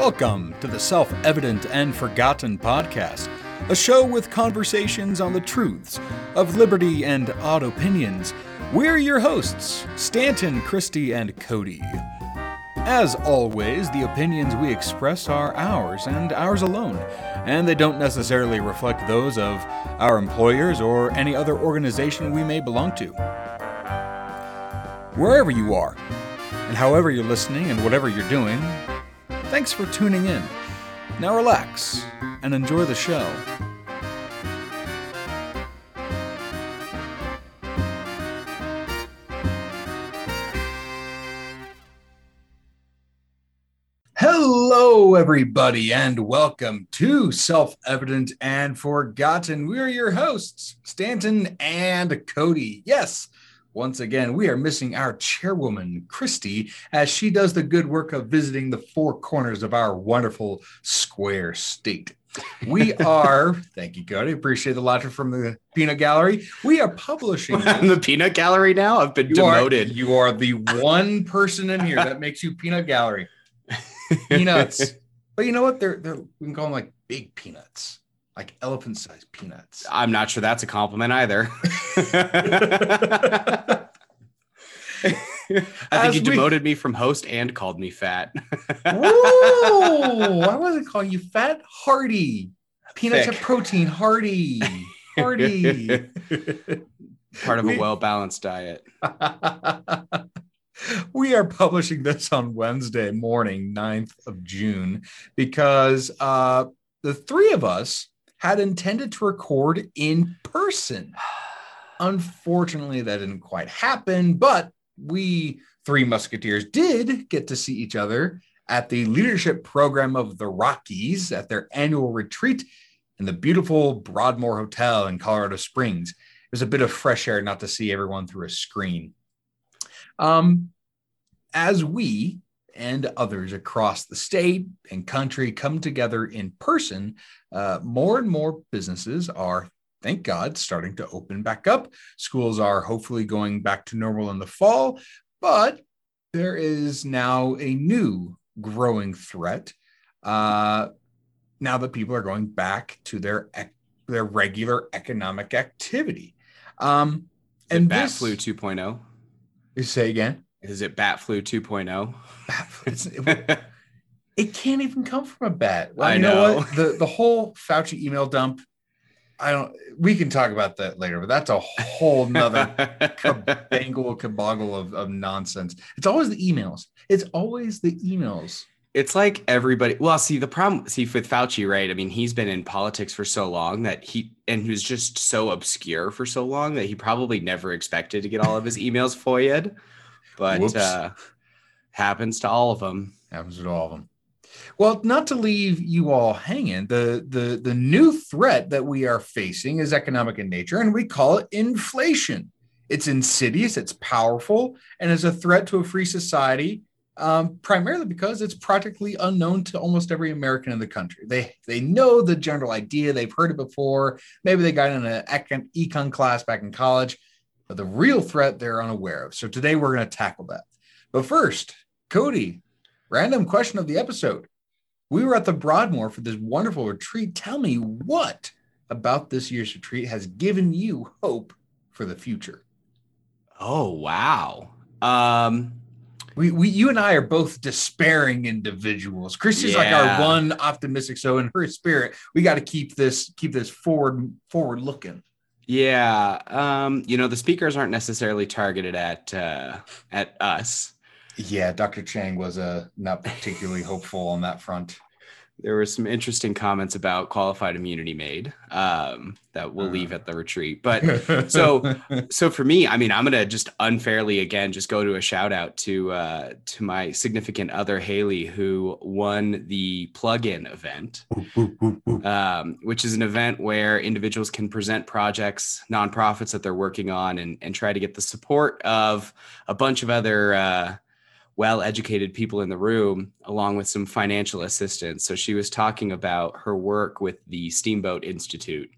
Welcome to the Self Evident and Forgotten podcast, a show with conversations on the truths of liberty and odd opinions. We're your hosts, Stanton, Christy, and Cody. As always, the opinions we express are ours and ours alone, and they don't necessarily reflect those of our employers or any other organization we may belong to. Wherever you are, and however you're listening and whatever you're doing, Thanks for tuning in. Now relax and enjoy the show. Hello, everybody, and welcome to Self Evident and Forgotten. We are your hosts, Stanton and Cody. Yes, once again, we are missing our chairwoman, Christy, as she does the good work of visiting the four corners of our wonderful square state. We are, thank you, Cody. Appreciate the laughter from the peanut gallery. We are publishing the peanut gallery now. I've been you demoted. Are, you are the one person in here that makes you peanut gallery. Peanuts. but you know what? They're they're we can call them like big peanuts like elephant sized peanuts. I'm not sure that's a compliment either. I think you demoted me from host and called me fat. Whoa! I wasn't calling you fat. Hearty. Peanuts Thick. have protein. Hearty. Hearty. Part of a well balanced diet. we are publishing this on Wednesday morning, 9th of June, because uh, the three of us had intended to record in person. Unfortunately, that didn't quite happen, but we three musketeers did get to see each other at the leadership program of the Rockies at their annual retreat in the beautiful Broadmoor Hotel in Colorado Springs. It was a bit of fresh air not to see everyone through a screen. Um, as we and others across the state and country come together in person, uh, more and more businesses are, thank God, starting to open back up. Schools are hopefully going back to normal in the fall, but there is now a new growing threat uh, now that people are going back to their their regular economic activity. Um, and bat this, flu 2.0. You say again? Is it bat flu 2.0? Bat flu, it can't even come from a bat. Well, I you know. know what? The the whole Fauci email dump. I don't. We can talk about that later, but that's a whole nother bangle caboggle of, of nonsense. It's always the emails. It's always the emails. It's like everybody. Well, see the problem. See with Fauci, right? I mean, he's been in politics for so long that he and he was just so obscure for so long that he probably never expected to get all of his emails foia but uh, happens to all of them. Happens to all of them. Well, not to leave you all hanging, the, the, the new threat that we are facing is economic in nature, and we call it inflation. It's insidious, it's powerful, and is a threat to a free society, um, primarily because it's practically unknown to almost every American in the country. They they know the general idea, they've heard it before. Maybe they got in an econ, econ class back in college, but the real threat they're unaware of. So today we're going to tackle that. But first, Cody, random question of the episode. We were at the Broadmoor for this wonderful retreat. Tell me what about this year's retreat has given you hope for the future? Oh, wow. Um, we, we you and I are both despairing individuals. Christy's yeah. like our one optimistic. So in her spirit, we got to keep this keep this forward forward looking. Yeah, um, you know the speakers aren't necessarily targeted at uh, at us. Yeah, Dr. Chang was uh, not particularly hopeful on that front there were some interesting comments about qualified immunity made um, that we'll uh. leave at the retreat. But so so for me, I mean, I'm gonna just unfairly again just go to a shout out to uh, to my significant other Haley who won the plug-in event, um, which is an event where individuals can present projects, nonprofits that they're working on, and and try to get the support of a bunch of other. Uh, well educated people in the room, along with some financial assistance. So she was talking about her work with the Steamboat Institute,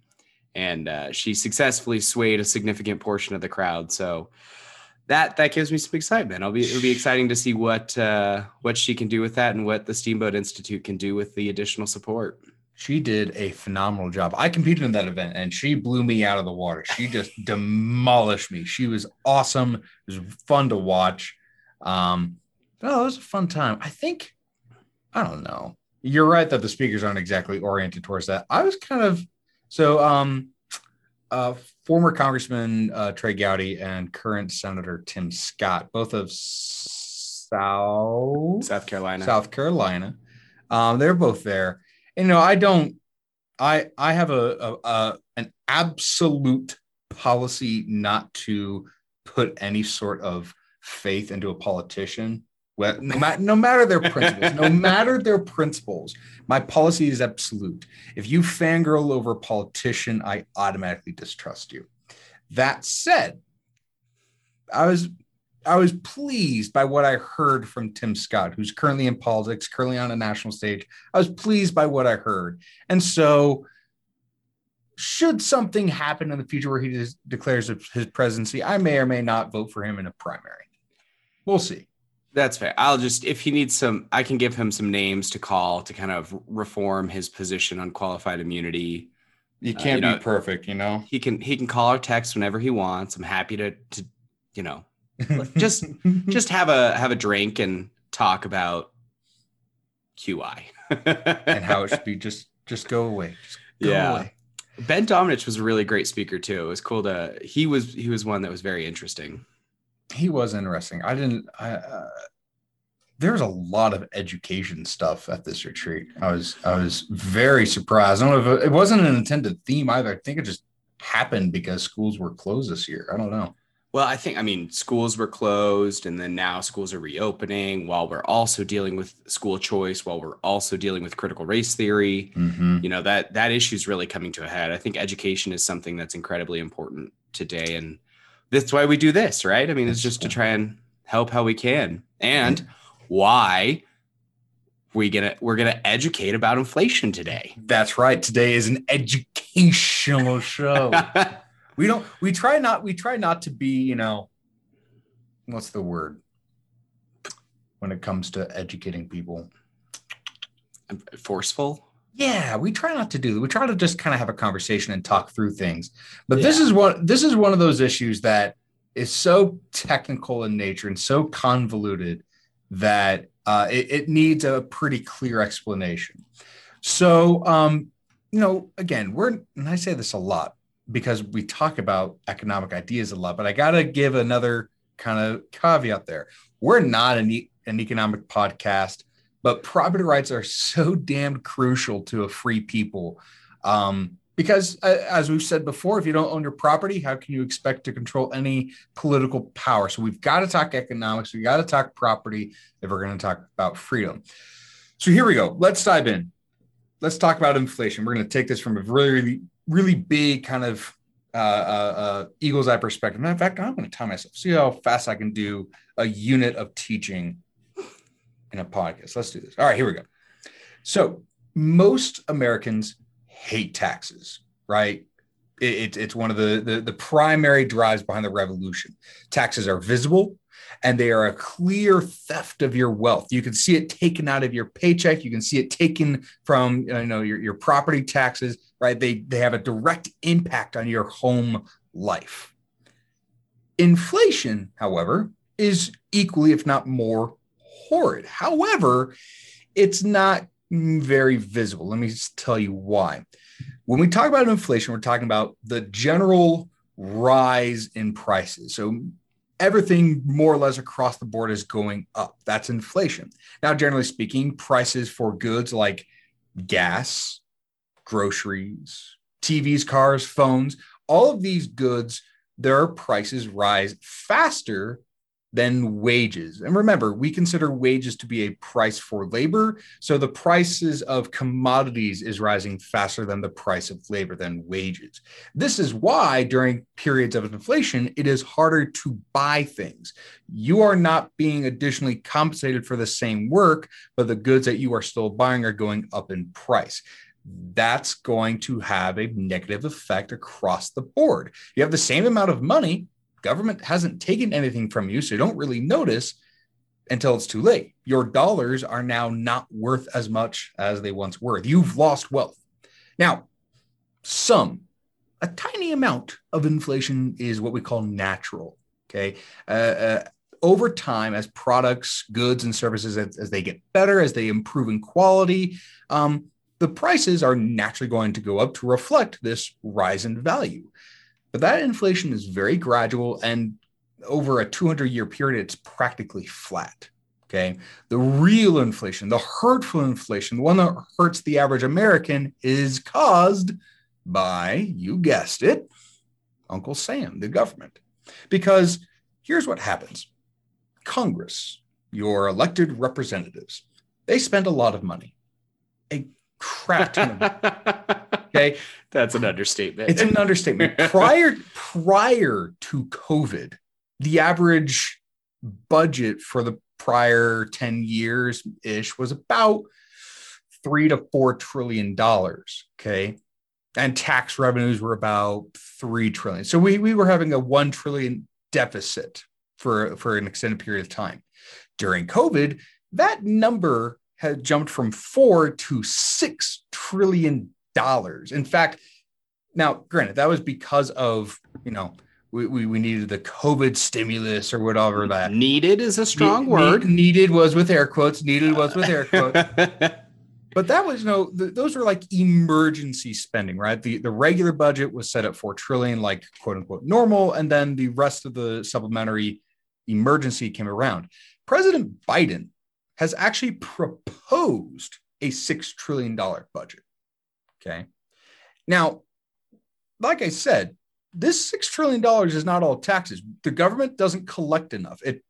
and uh, she successfully swayed a significant portion of the crowd. So that that gives me some excitement. I'll be it'll be exciting to see what uh, what she can do with that and what the Steamboat Institute can do with the additional support. She did a phenomenal job. I competed in that event and she blew me out of the water. She just demolished me. She was awesome. It was fun to watch. Um, oh, it was a fun time. I think, I don't know. You're right that the speakers aren't exactly oriented towards that. I was kind of so um uh former Congressman uh, Trey Gowdy and current Senator Tim Scott, both of South South Carolina. South Carolina. Um, they're both there. And, you know, I don't. I I have a, a, a an absolute policy not to put any sort of faith into a politician. Well, no, ma- no matter their principles, no matter their principles, my policy is absolute. If you fangirl over a politician, I automatically distrust you. That said, I was I was pleased by what I heard from Tim Scott, who's currently in politics, currently on a national stage. I was pleased by what I heard. And so, should something happen in the future where he declares his presidency, I may or may not vote for him in a primary. We'll see. That's fair. I'll just if he needs some, I can give him some names to call to kind of reform his position on qualified immunity. You can't uh, you be know, perfect, you know. He can he can call or text whenever he wants. I'm happy to to you know just just have a have a drink and talk about QI and how it should be just just go away. Just go yeah. Away. Ben Domenech was a really great speaker too. It was cool to he was he was one that was very interesting he was interesting. I didn't. I, uh, there's a lot of education stuff at this retreat. I was I was very surprised. I don't know if it, it wasn't an intended theme either. I think it just happened because schools were closed this year. I don't know. Well, I think I mean schools were closed and then now schools are reopening while we're also dealing with school choice, while we're also dealing with critical race theory. Mm-hmm. You know, that that issue is really coming to a head. I think education is something that's incredibly important today and that's why we do this, right? I mean, it's just to try and help how we can. And why we gonna we're gonna educate about inflation today. That's right. Today is an educational show. we don't we try not we try not to be, you know, what's the word when it comes to educating people? Forceful? Yeah we try not to do we try to just kind of have a conversation and talk through things. But yeah. this is what this is one of those issues that is so technical in nature and so convoluted that uh, it, it, needs a pretty clear explanation. So um, you know again we're and i say this a lot because we talk about economic ideas a lot but i gotta give another kind of caveat there. We're not an, e- an economic podcast but property rights are so damn crucial to a free people. Um, because uh, as we've said before, if you don't own your property, how can you expect to control any political power? So we've got to talk economics. we've got to talk property if we're going to talk about freedom. So here we go. Let's dive in. Let's talk about inflation. We're going to take this from a really, really, really big kind of uh, uh, uh, eagle's eye perspective. Matter of fact, I'm going to time myself. See how fast I can do a unit of teaching in a podcast. Let's do this. All right, here we go. So, most Americans hate taxes, right? It, it, it's one of the, the, the primary drives behind the revolution. Taxes are visible and they are a clear theft of your wealth. You can see it taken out of your paycheck. You can see it taken from you know your, your property taxes, right? They they have a direct impact on your home life. Inflation, however, is equally, if not more, horrid. However, it's not very visible. Let me just tell you why. When we talk about inflation, we're talking about the general rise in prices. So everything more or less across the board is going up. That's inflation. Now, generally speaking, prices for goods like gas, groceries, TVs, cars, phones, all of these goods, their prices rise faster than wages. And remember, we consider wages to be a price for labor. So the prices of commodities is rising faster than the price of labor, than wages. This is why during periods of inflation, it is harder to buy things. You are not being additionally compensated for the same work, but the goods that you are still buying are going up in price that's going to have a negative effect across the board. You have the same amount of money, government hasn't taken anything from you, so you don't really notice until it's too late. Your dollars are now not worth as much as they once were. You've lost wealth. Now, some, a tiny amount of inflation is what we call natural. Okay. Uh, uh, over time, as products, goods, and services, as, as, they get better, as they improve in quality, um, the prices are naturally going to go up to reflect this rise in value. But that inflation is very gradual and over a 200 year period, it's practically flat. Okay. The real inflation, the hurtful inflation, the one that hurts the average American, is caused by, you guessed it, Uncle Sam, the government. Because here's what happens Congress, your elected representatives, they spend a lot of money, a crap ton of money. Okay. That's an understatement. It's an understatement. prior prior to COVID, the average budget for the prior 10 years ish was about three to four trillion dollars. Okay. And tax revenues were about three trillion. So we, we were having a one trillion deficit for, for an extended period of time. During COVID, that number had jumped from four to six trillion dollars. In fact, now granted, that was because of, you know, we, we, we needed the COVID stimulus or whatever that needed is a strong ne- word. needed was with air quotes. Needed was with air quotes. but that was you know th- those were like emergency spending, right? The the regular budget was set at four trillion, like quote unquote normal, and then the rest of the supplementary emergency came around. President Biden has actually proposed a six trillion dollar budget. Okay, now, like I said, this six trillion dollars is not all taxes. The government doesn't collect enough. It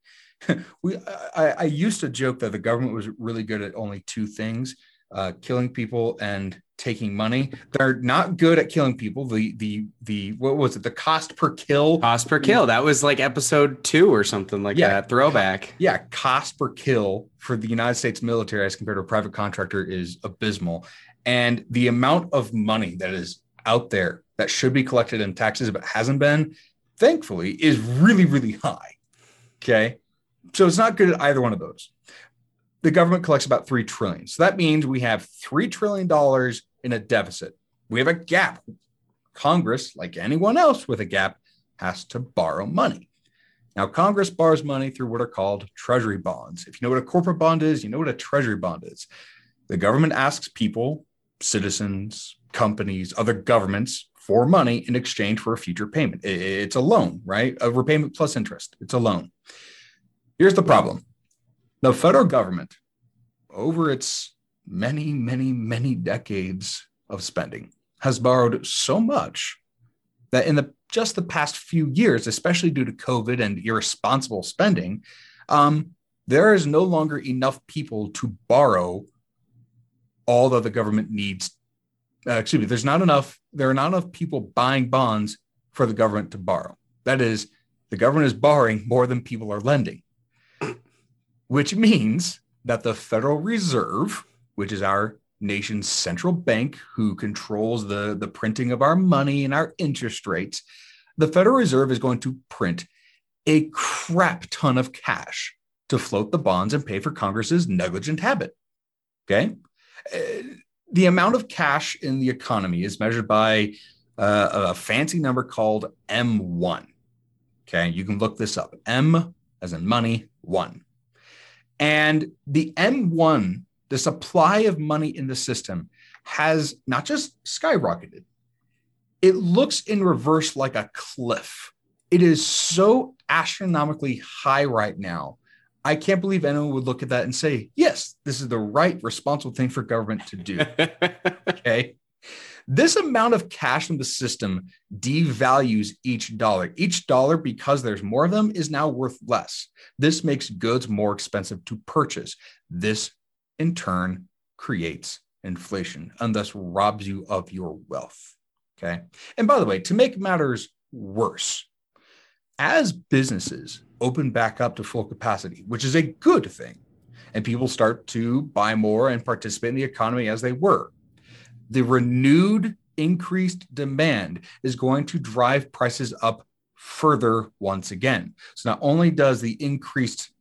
we I, I, used to joke that the government was really good at only two things: uh, killing people and taking money. They're not good at killing people. The the the what was it? The cost per kill. Cost per kill. That was like episode two or something like yeah, that. Throwback. Yeah, cost per kill for the United States military as compared to a private contractor is abysmal. And the amount of money that is out there that should be collected in taxes but hasn't been, thankfully, is really, really high. Okay. So it's not good at either one of those. The government collects about 3 trillion. So that means we have 3 trillion dollars in a deficit. We have a gap. Congress, like anyone else with a gap, has to borrow money. Now, Congress borrows money through what are called treasury bonds. If you know what a corporate bond is, you know what a treasury bond is. The government asks people, citizens, companies, other governments for money in exchange for a future payment. It's a loan, right? A repayment plus interest. It's a loan. Here's the problem the federal government, over its many, many, many decades of spending, has borrowed so much that in the just the past few years, especially due to COVID and irresponsible spending, um, there is no longer enough people to borrow all that the government needs uh, excuse me, there's not enough, there are not enough people buying bonds for the government to borrow. That is, the government is borrowing more than people are lending, which means that the Federal Reserve, which is our nation's central bank who controls the, the printing of our money and our interest rates, the Federal Reserve is going to print a crap ton of cash to float the bonds and pay for Congress's negligent habit. Okay. The amount of cash in the economy is measured by uh, a fancy number called M1. Okay, you can look this up. M as in money, one. And the M1, the supply of money in the system, has not just skyrocketed, it looks in reverse like a cliff. It is so astronomically high right now I can't believe anyone would look at that and say, yes, this is the right, responsible thing for government to do. okay. This amount of cash in the system devalues each dollar. Each dollar, because there's more of them, is now worth less. This makes goods more expensive to purchase. This, in turn, creates inflation and thus robs you of your wealth. Okay. And by the way, to make matters worse, as businesses open back up to full capacity, which is a good thing. And people start to buy more and participate in the economy as they were. The renewed increased demand is going to drive prices up further once again. So not only does the increased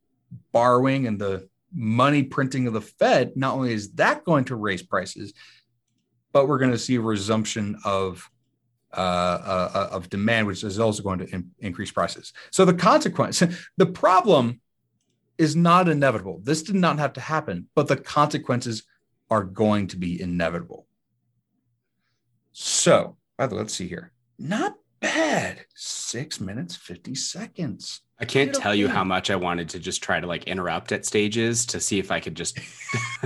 borrowing and the money printing of the Fed, not only is that going to raise prices, but we're going to see a resumption of uh, uh, uh, of demand, which is also going to in- increase prices. So the consequence, the problem is not inevitable. This did not have to happen, but the consequences are going to be inevitable. So, by the way, let's see here. Not bad. Six minutes, 50 seconds. I can't tell you how much I wanted to just try to like interrupt at stages to see if I could just.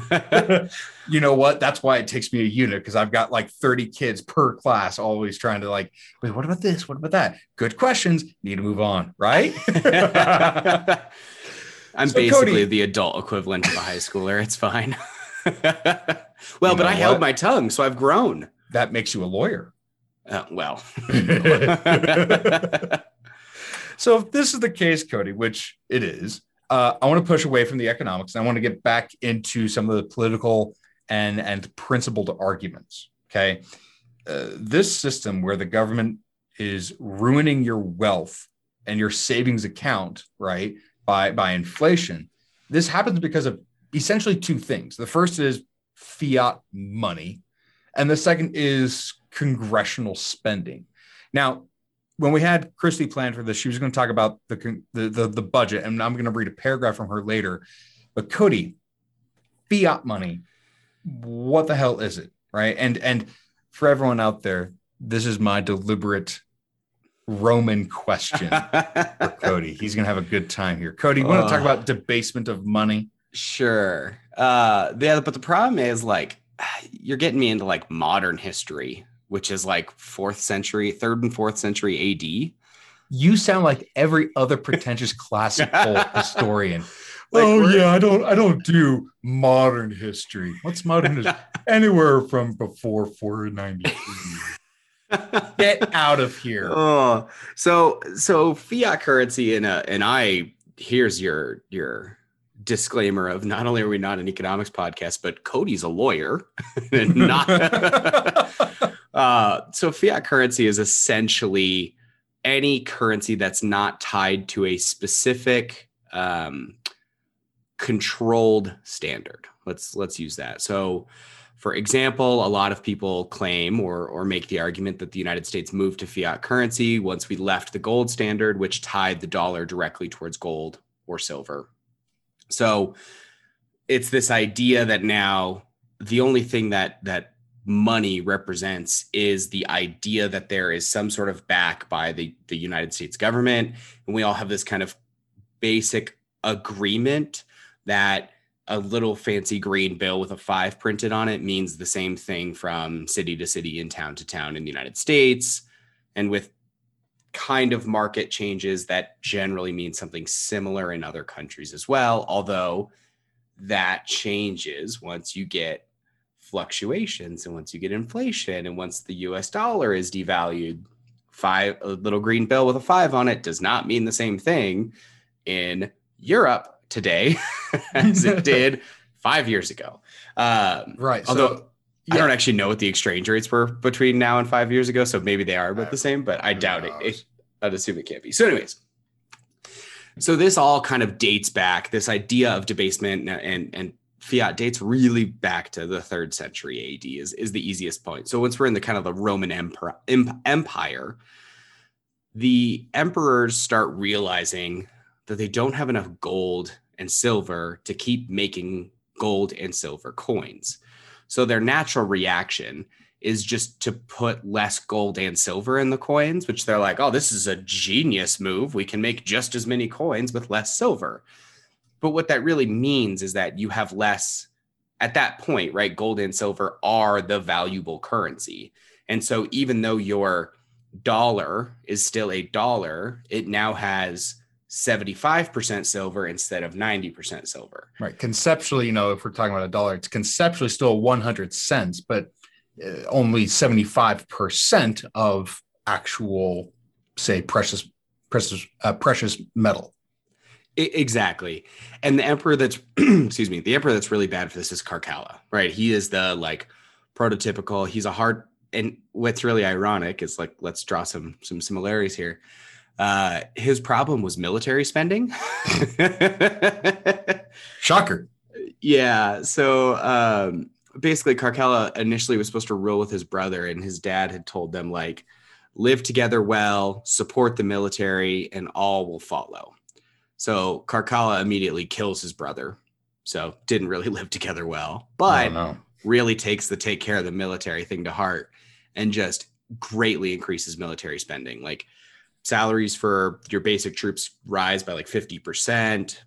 you know what? That's why it takes me a unit because I've got like 30 kids per class, always trying to like, wait, what about this? What about that? Good questions. Need to move on, right? I'm so basically Cody, the adult equivalent of a high schooler. It's fine. well, but I what? held my tongue, so I've grown. That makes you a lawyer. Uh, well. So if this is the case, Cody, which it is, uh, I want to push away from the economics and I want to get back into some of the political and and principled arguments. Okay, uh, this system where the government is ruining your wealth and your savings account, right, by by inflation. This happens because of essentially two things. The first is fiat money, and the second is congressional spending. Now, when we had Christy planned for this, she was going to talk about the, the the, the budget, and I'm going to read a paragraph from her later. But Cody, fiat money, what the hell is it, right? And and for everyone out there, this is my deliberate Roman question for Cody. He's going to have a good time here. Cody, you want to talk about debasement of money? Sure. Uh, yeah, but the problem is like you're getting me into like modern history which is like fourth century, third and fourth century AD. You sound like every other pretentious classical historian. Like, oh yeah, I don't I don't do modern history. What's modern history? Anywhere from before 490. Get out of here. Oh, so so fiat currency and uh and I here's your your disclaimer of not only are we not an economics podcast, but Cody's a lawyer not Uh, so fiat currency is essentially any currency that's not tied to a specific um, controlled standard. Let's let's use that. So, for example, a lot of people claim or or make the argument that the United States moved to fiat currency once we left the gold standard, which tied the dollar directly towards gold or silver. So, it's this idea that now the only thing that that money represents is the idea that there is some sort of back by the, the United States government. And we all have this kind of basic agreement that a little fancy green bill with a five printed on it means the same thing from city to city and town to town in the United States. And with kind of market changes, that generally means something similar in other countries as well. Although that changes once you get fluctuations and once you get inflation and once the US dollar is devalued five a little green bill with a 5 on it does not mean the same thing in Europe today as it did 5 years ago. Um, right. Although so, yeah. I don't actually know what the exchange rates were between now and 5 years ago so maybe they are about the same but I doubt it. it. I'd assume it can't be. So anyways, so this all kind of dates back this idea of debasement and, and, and fiat dates really back to the third century AD is, is the easiest point. So once we're in the kind of the Roman empire, empire, the emperors start realizing that they don't have enough gold and silver to keep making gold and silver coins. So their natural reaction is just to put less gold and silver in the coins, which they're like, oh, this is a genius move. We can make just as many coins with less silver. But what that really means is that you have less at that point, right? Gold and silver are the valuable currency. And so even though your dollar is still a dollar, it now has 75% silver instead of 90% silver. Right. Conceptually, you know, if we're talking about a dollar, it's conceptually still 100 cents, but uh, only 75% of actual, say, precious, precious, uh, precious metal. Exactly. And the emperor that's excuse me, the emperor that's really bad for this is Caracalla, right? He is the like prototypical, he's a hard and what's really ironic is like let's draw some some similarities here. Uh, his problem was military spending. Shocker. Yeah. So um, basically, Caracalla initially was supposed to rule with his brother, and his dad had told them, like, live together well, support the military, and all will follow. So Caracalla immediately kills his brother. So didn't really live together well, but no. really takes the take care of the military thing to heart and just greatly increases military spending. Like salaries for your basic troops rise by like 50%.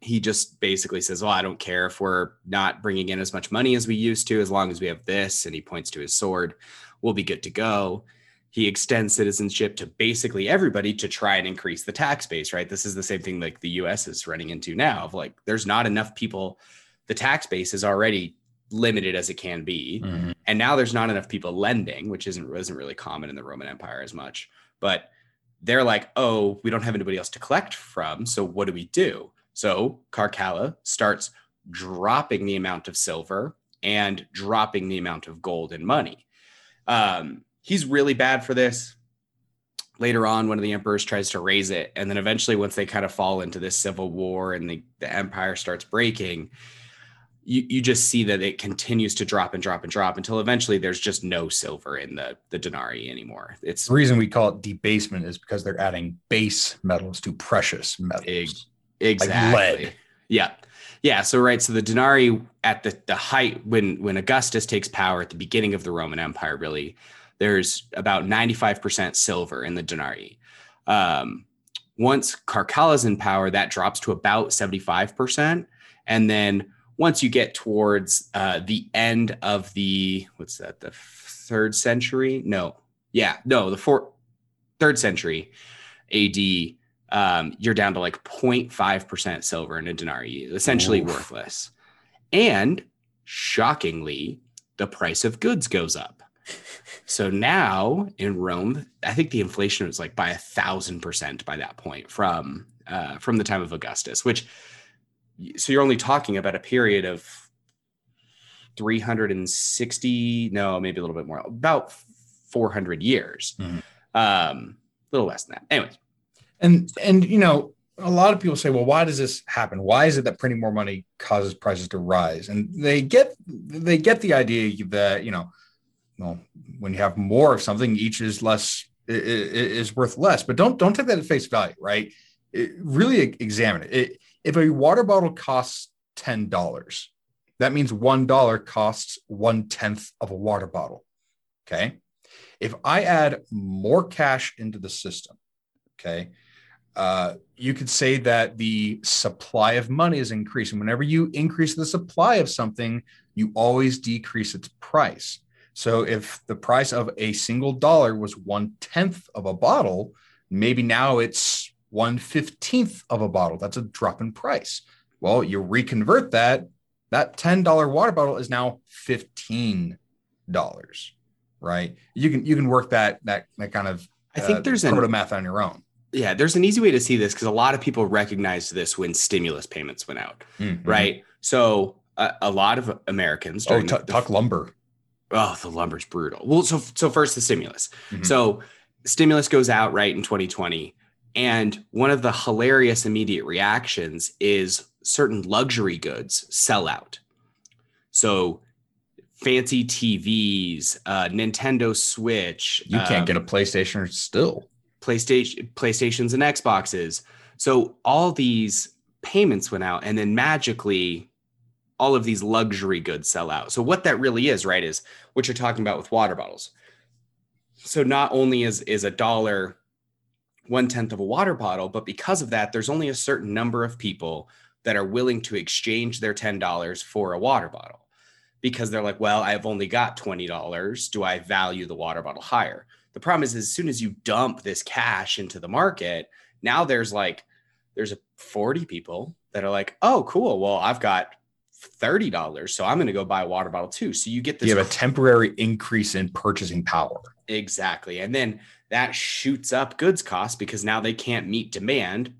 He just basically says, Well, I don't care if we're not bringing in as much money as we used to, as long as we have this. And he points to his sword, we'll be good to go. He extends citizenship to basically everybody to try and increase the tax base, right? This is the same thing like the US is running into now of like, there's not enough people. The tax base is already limited as it can be. Mhm. And now there's not enough people lending, which isn't isn't really common in the Roman Empire as much. But they're like, oh, we don't have anybody else to collect from. So what do we do? So Caracalla starts dropping the amount of silver and dropping the amount of gold and money. Um, he's really bad for this. Later on, one of the emperors tries to raise it. And then eventually, once they kind of fall into this civil war and the, the empire starts breaking, you, you just see that it continues to drop and drop and drop until eventually there's just no silver in the, the denarii anymore. It's The reason we call it debasement is because they're adding base metals to precious metals. Ex- exactly. lead. Yeah. Yeah. So right. So the denarii at the, the height when when Augustus takes power at the beginning of the Roman Empire, really, there's about 95% silver in the denarii. Um, once Caracalla's in power, that drops to about 75%. And then once you get towards uh, the end of the what's that, the third century? No. Yeah, no, the fourth third century AD um, you're down to like 0.5% silver in a denarii, essentially Oof. worthless. And shockingly, the price of goods goes up. So now in Rome, I think the inflation was like by a thousand percent by that point from uh, from the time of Augustus, which so you're only talking about a period of 360, no, maybe a little bit more, about 400 years. Mhm. Um, a little less than that. Anyways, And and you know, a lot of people say, well, why does this happen? Why is it that printing more money causes prices to rise? And they get they get the idea that you know, well, when you have more of something, each is less is worth less. But don't don't take that at face value, right? It, really examine it. it. If a water bottle costs ten dollars, that means one dollar costs one tenth of a water bottle. Okay. If I add more cash into the system, okay, uh, you could say that the supply of money is increasing. Whenever you increase the supply of something, you always decrease its price. So if the price of a single dollar was one tenth of a bottle, maybe now it's one fifteenth of a bottle. That's a drop in price. Well, you reconvert that, that $10 water bottle is now $15, right? You can you can work that that that kind of I think uh, there's an proto math on your own. yeah, there's an easy way to see this because a lot of people recognized this when stimulus payments went out, Mhm. right? So uh, a lot of Americans Oh, t- the, the- tuck lumber. oh the lumber's brutal. Well, so so first the stimulus. Mhm. So stimulus goes out right in 2020, and one of the hilarious immediate reactions is certain luxury goods sell out. So fancy TVs, uh, Nintendo Switch, You can't um, get a PlayStation still. PlayStation, PlayStations and Xboxes. So all these payments went out, and then magically, all of these luxury goods sell out. So what that really is, right, is what you're talking about with water bottles. So not only is is a dollar one tenth of a water bottle, but because of that, there's only a certain number of people that are willing to exchange their ten dollars for a water bottle because they're like, well, I've only got twenty dollars. Do I value the water bottle higher? The problem is, as soon as you dump this cash into the market, now there's like there's a 40 people that are like, oh, cool. Well, I've got $30, so I'm gonna go buy a water bottle too. So you get this You have a temporary increase in purchasing power. Exactly. And then that shoots up goods costs because now they can't meet demand,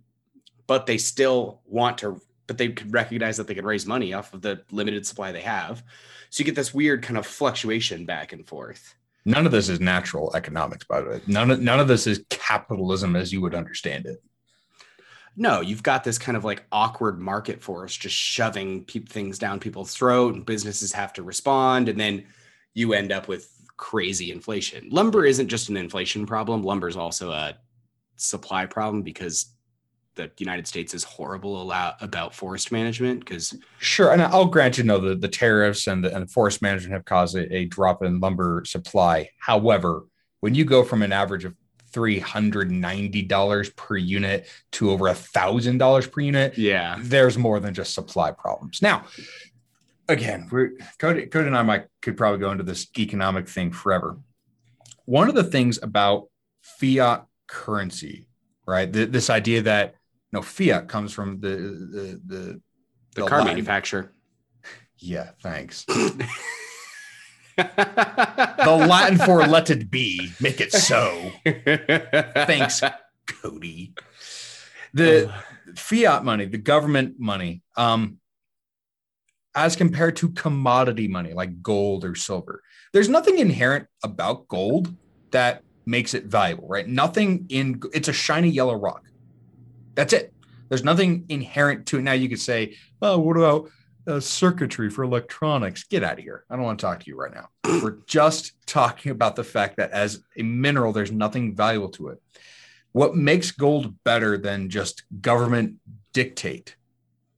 but they still want to, but they could recognize that they can raise money off of the limited supply they have. So you get this weird kind of fluctuation back and forth. None of this is natural economics, by the way. None of, none of this is capitalism as you would understand it. No, you've got this kind of like awkward market force just shoving pe- things down people's throat, and businesses have to respond, and then you end up with crazy inflation. Lumber isn't just an inflation problem. Lumber is also a supply problem because the United States is horrible about forest management because sure, and I'll grant you know the, the tariffs and the, and the forest management have caused a, a drop in lumber supply. However, when you go from an average of three hundred ninety dollars per unit to over a thousand dollars per unit, yeah, there's more than just supply problems. Now, again, we're Cody, Cody and I might could probably go into this economic thing forever. One of the things about fiat currency, right? this idea that no fiat comes from the the the, the, the car Latin. manufacturer. Yeah, thanks. the Latin for let it be, make it so. thanks, Cody. The fiat money, the government money, um, as compared to commodity money like gold or silver, there's nothing inherent about gold that makes it valuable, right? Nothing in it's a shiny yellow rock. That's it. There's nothing inherent to it. Now you could say, oh, what about uh, circuitry for electronics? Get out of here. I don't want to talk to you right now. We're just talking about the fact that as a mineral, there's nothing valuable to it. What makes gold better than just government dictate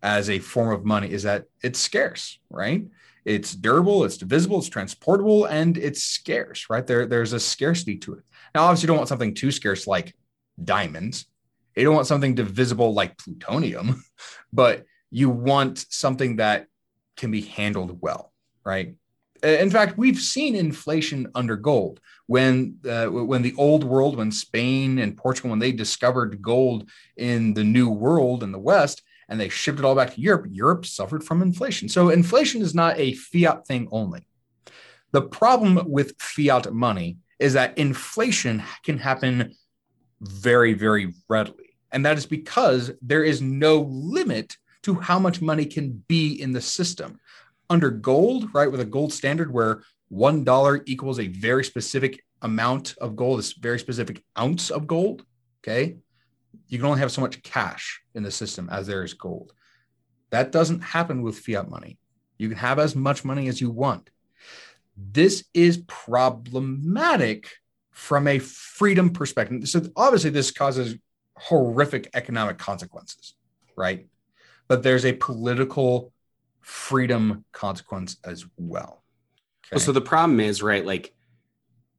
as a form of money is that it's scarce, right? It's durable, it's divisible, it's transportable, and it's scarce, right? There, there's a scarcity to it. Now, obviously, you don't want something too scarce like diamonds, you don't want something divisible like plutonium, but you want something that can be handled well, right? In fact, we've seen inflation under gold. When uh, when the old world, when Spain and Portugal, when they discovered gold in the New World in the West, and they shipped it all back to Europe, Europe suffered from inflation. So inflation is not a fiat thing only. The problem with fiat money is that inflation can happen very, very readily. And that is because there is no limit to how much money can be in the system. Under gold, right, with a gold standard where $1 equals a very specific amount of gold, a very specific ounce of gold, okay, you can only have so much cash in the system as there is gold. That doesn't happen with fiat money. You can have as much money as you want. This is problematic from a freedom perspective. So obviously, this causes horrific economic consequences, right? But there's a political freedom consequence as well. Okay? well. So the problem is, right, like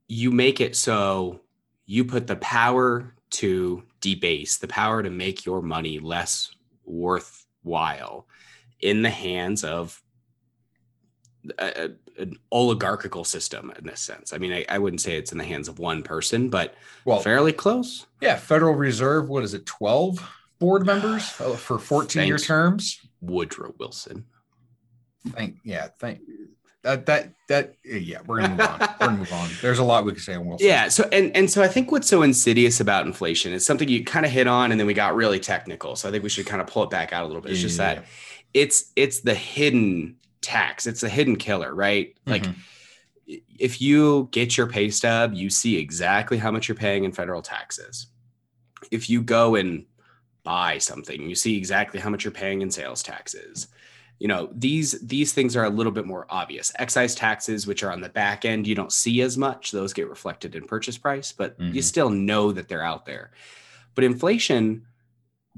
you make it so you put the power to debase, the power to make your money less worthwhile in the hands of a, an oligarchical system in this sense. I mean, I, I, wouldn't say it's in the hands of one person, but well, fairly close. Yeah, Federal Reserve. What is it? Twelve board members for fourteen-year terms. Woodrow Wilson. Thank yeah, thank that that that yeah. We're gonna move on. we're gonna move on. There's a lot we could say on Wilson. Yeah. So and and so I think what's so insidious about inflation is something you kind of hit on, and then we got really technical. So I think we should kind of pull it back out a little bit. It's just yeah. that it's it's the hidden tax. It's a hidden killer, right? Like mm-hmm. if you get your pay stub, you see exactly how much you're paying in federal taxes. If you go and buy something, you see exactly how much you're paying in sales taxes. You know, these these things are a little bit more obvious. Excise taxes, which are on the back end, you don't see as much. Those get reflected in purchase price, but mm-hmm. you still know that they're out there. But inflation,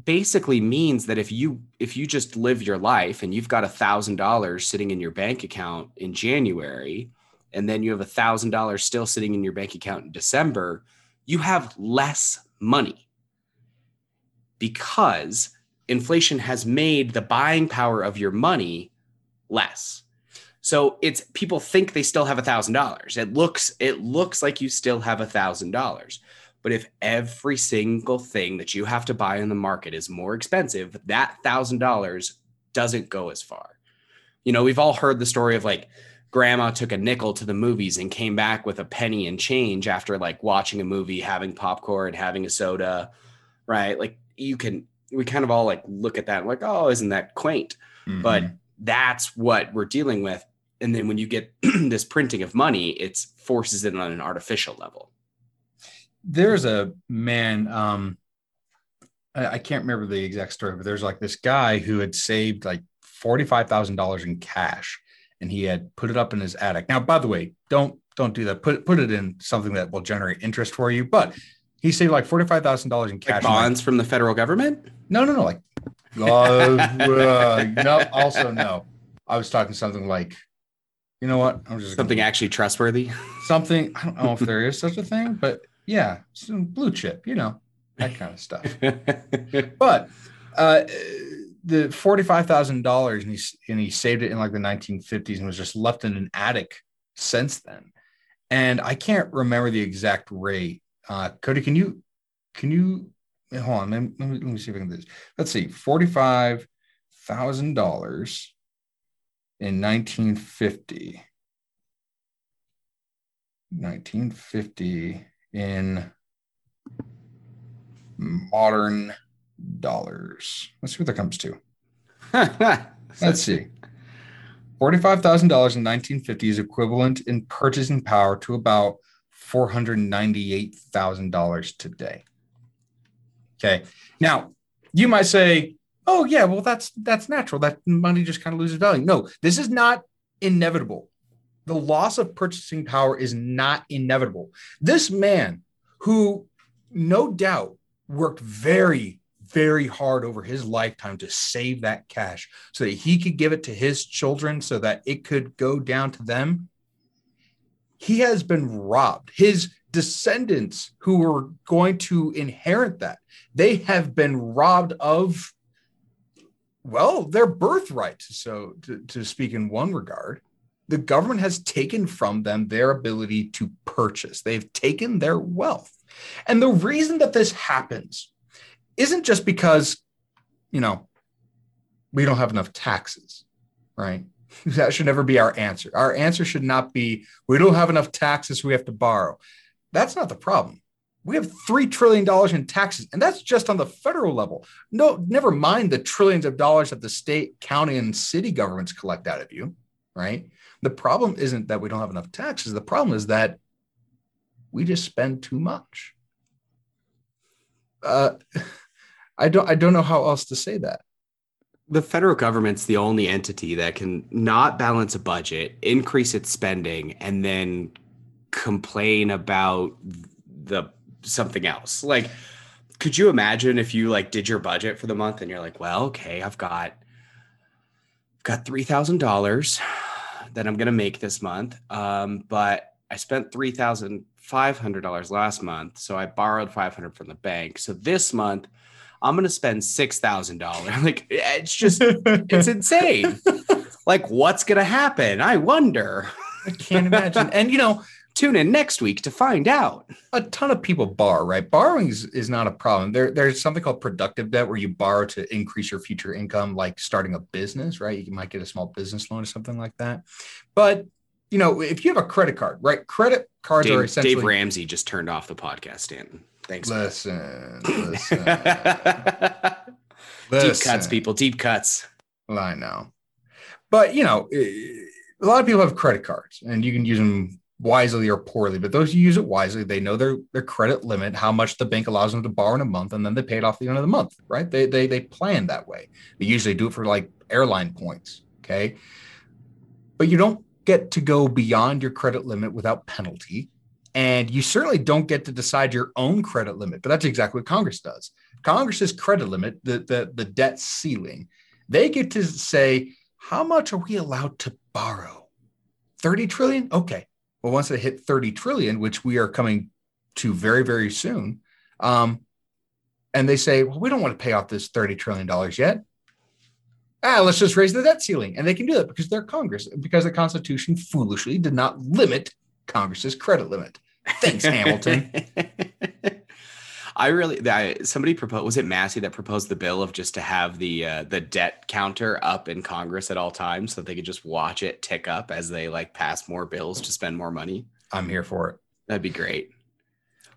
basically means that if you if you just live your life and you've got a thousand dollars sitting in your bank account in January, and then you have a thousand dollars still sitting in your bank account in December, you have less money because inflation has made the buying power of your money less. So it's people think they still have a thousand dollars. It looks it looks like you still have a thousand dollars. But if every single thing that you have to buy in the market is more expensive, that thousand dollars doesn't go as far. You know, we've all heard the story of like grandma took a nickel to the movies and came back with a penny and change after like watching a movie, having popcorn, having a soda, right? Like you can, we kind of all like look at that and like, oh, isn't that quaint? Mm-hmm. But that's what we're dealing with. and then when you get this printing of money, it forces it on an artificial level. There's a man, um, I, I can't remember the exact story, but there's like this guy who had saved like $45,000 in cash and he had put it up in his attic. Now, by the way, don't don't do that. Put put it in something that will generate interest for you. But he saved like forty five thousand dollars in cash. Like bonds from the federal government? No, no, no. Like, uh, uh, no. Also, no. I was talking something like, you know what? I'm just something gonna, actually trustworthy. Something I don't know if there is such a thing, but yeah, some blue chip. You know that kind of stuff. but uh, the forty-five thousand dollars, and he and he saved it in like the nineteen fifties, and was just left in an attic since then. And I can't remember the exact rate. Uh, Cody, can you can you hold on? Let me, let me, see if I can do this. Let's see, forty-five thousand dollars in nineteen fifty. 1950 in modern dollars. Let's see what that comes to. Let's see. $45,000 in 1950 is equivalent in purchasing power to about $498,000 today. Okay. Now, you might say, "Oh yeah, well that's that's natural. That money just kind of loses value." No, this is not inevitable. The loss of purchasing power is not inevitable. This man who no doubt worked very very hard over his lifetime to save that cash so that he could give it to his children so that it could go down to them. He has been robbed. His descendants who were going to inherit that, they have been robbed of, well, their birthright. So, to, to speak in one regard, the government has taken from them their ability to purchase, they've taken their wealth. And the reason that this happens isn't just because, you know, we don't have enough taxes, right? That should never be our answer. Our answer should not be we don't have enough taxes, we have to borrow. That's not the problem. We have $3 trillion in taxes, and that's just on the federal level. No, never mind the trillions of dollars that the state, county, and city governments collect out of you, right? The problem isn't that we don't have enough taxes. The problem is that we just spend too much. Uh, I don't I don't know how else to say that. The federal government's the only entity that can not balance a budget, increase its spending, and then complain about the something else. Like, could you imagine if you like did your budget for the month and you're like, well, okay, I've got got three thousand dollars that I'm gonna make this month. Um, but I spent three thousand five hundred dollars last month, so I borrowed five hundred from the bank. So this month I'm gonna spend six thousand dollars. Like it's just it's insane. like what's gonna happen? I wonder. I can't imagine. And you know, tune in next week to find out. A ton of people borrow, right? Borrowing is, is not a problem. There, there's something called productive debt where you borrow to increase your future income, like starting a business, right? You might get a small business loan or something like that. But you know, if you have a credit card, right? Credit cards Dave, are essentially Dave Ramsey just turned off the podcast, Stanton. Thanks. Listen, listen. Deep cuts, people. Deep cuts. Well, I know, but you know, eh, a lot of people have credit cards, and you can use them wisely or poorly. But those who use it wisely, they know their their credit limit, how much the bank allows them to borrow in a month, and then they pay it off at the end of the month. Right? They they they plan that way. They usually do it for like airline points. Okay, but you don't get to go beyond your credit limit without penalty and you certainly don't get to decide your own credit limit, but that's exactly what Congress does. Congress's credit limit, the, the, the debt ceiling, they get to say, how much are we allowed to borrow? 30 trillion? Okay. Well, once they hit 30 trillion, which we are coming to very, very soon, um, and they say, well, we don't want to pay off this $30 trillion yet. Ah, let's just raise the debt ceiling. And they can do that because they're Congress, because the Constitution foolishly did not limit Congress's credit limit. Thanks, Hamilton. I really, I, somebody proposed. Was it Massie that proposed the bill of just to have the uh, the debt counter up in Congress at all times, so they could just watch it tick up as they like pass more bills to spend more money? I'm here for it. That'd be great.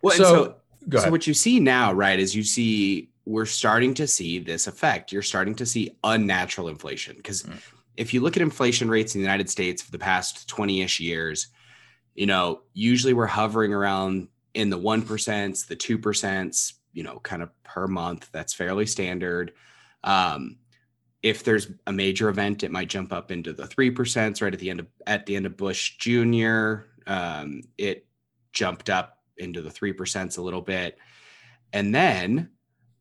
Well, so, so, so what you see now, right, is you see we're starting to see this effect. You're starting to see unnatural inflation because mm if you look at inflation rates in the United States for the past 20 ish years, you know, usually we're hovering around in the 1%, the 2%, you know, kind of per month. That's fairly standard. Um, if there's a major event, it might jump up into the 3% right at the end of at the end of Bush Jr. Um, it jumped up into the 3% a little bit. And then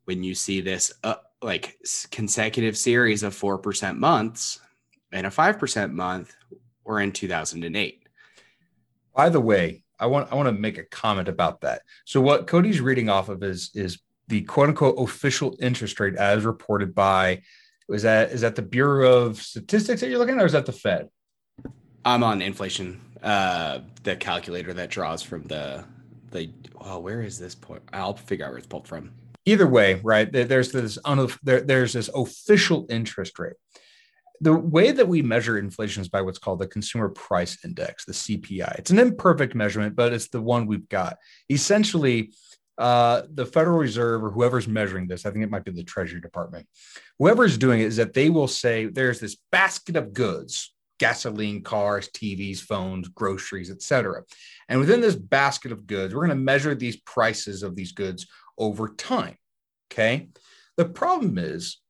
when you see this uh, like consecutive series of 4% months and a 5% month, we're in 2008. By the way, I want I want to make a comment about that. So what Cody's reading off of is is the quote unquote official interest rate as reported by is that is that the Bureau of Statistics that you're looking at, or is that the Fed? I'm on inflation, uh, the calculator that draws from the the. Oh, where is this point? I'll figure out where it's pulled from. Either way, right? There's this there, there's this official interest rate. The way that we measure inflation is by what's called the Consumer Price Index, the CPI. It's an imperfect measurement, but it's the one we've got. Essentially, uh, the Federal Reserve or whoever's measuring this, I think it might be the Treasury Department, whoever's doing it is that they will say there's this basket of goods gasoline, cars, TVs, phones, groceries, etc. And within this basket of goods, we're going to measure these prices of these goods over time. Okay. The problem is,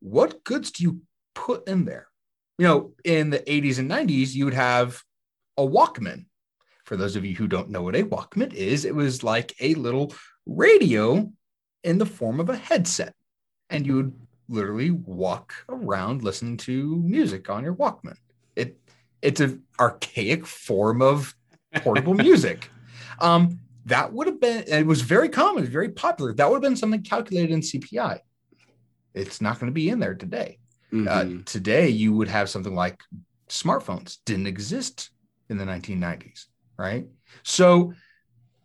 what goods do you put in there? You know, in the 80s and 90s, you would have a Walkman for those of you who don't know what a Walkman is, it was like a little radio in the form of a headset. And you would literally walk around listening to music on your Walkman. It it's an archaic form of portable music. Um, that would have been it was very common, very popular. That would have been something calculated in CPI. It's not going to be in there today. Uh, mm-hmm. Uh, today, you would have something like smartphones didn't exist in the 1990s right? So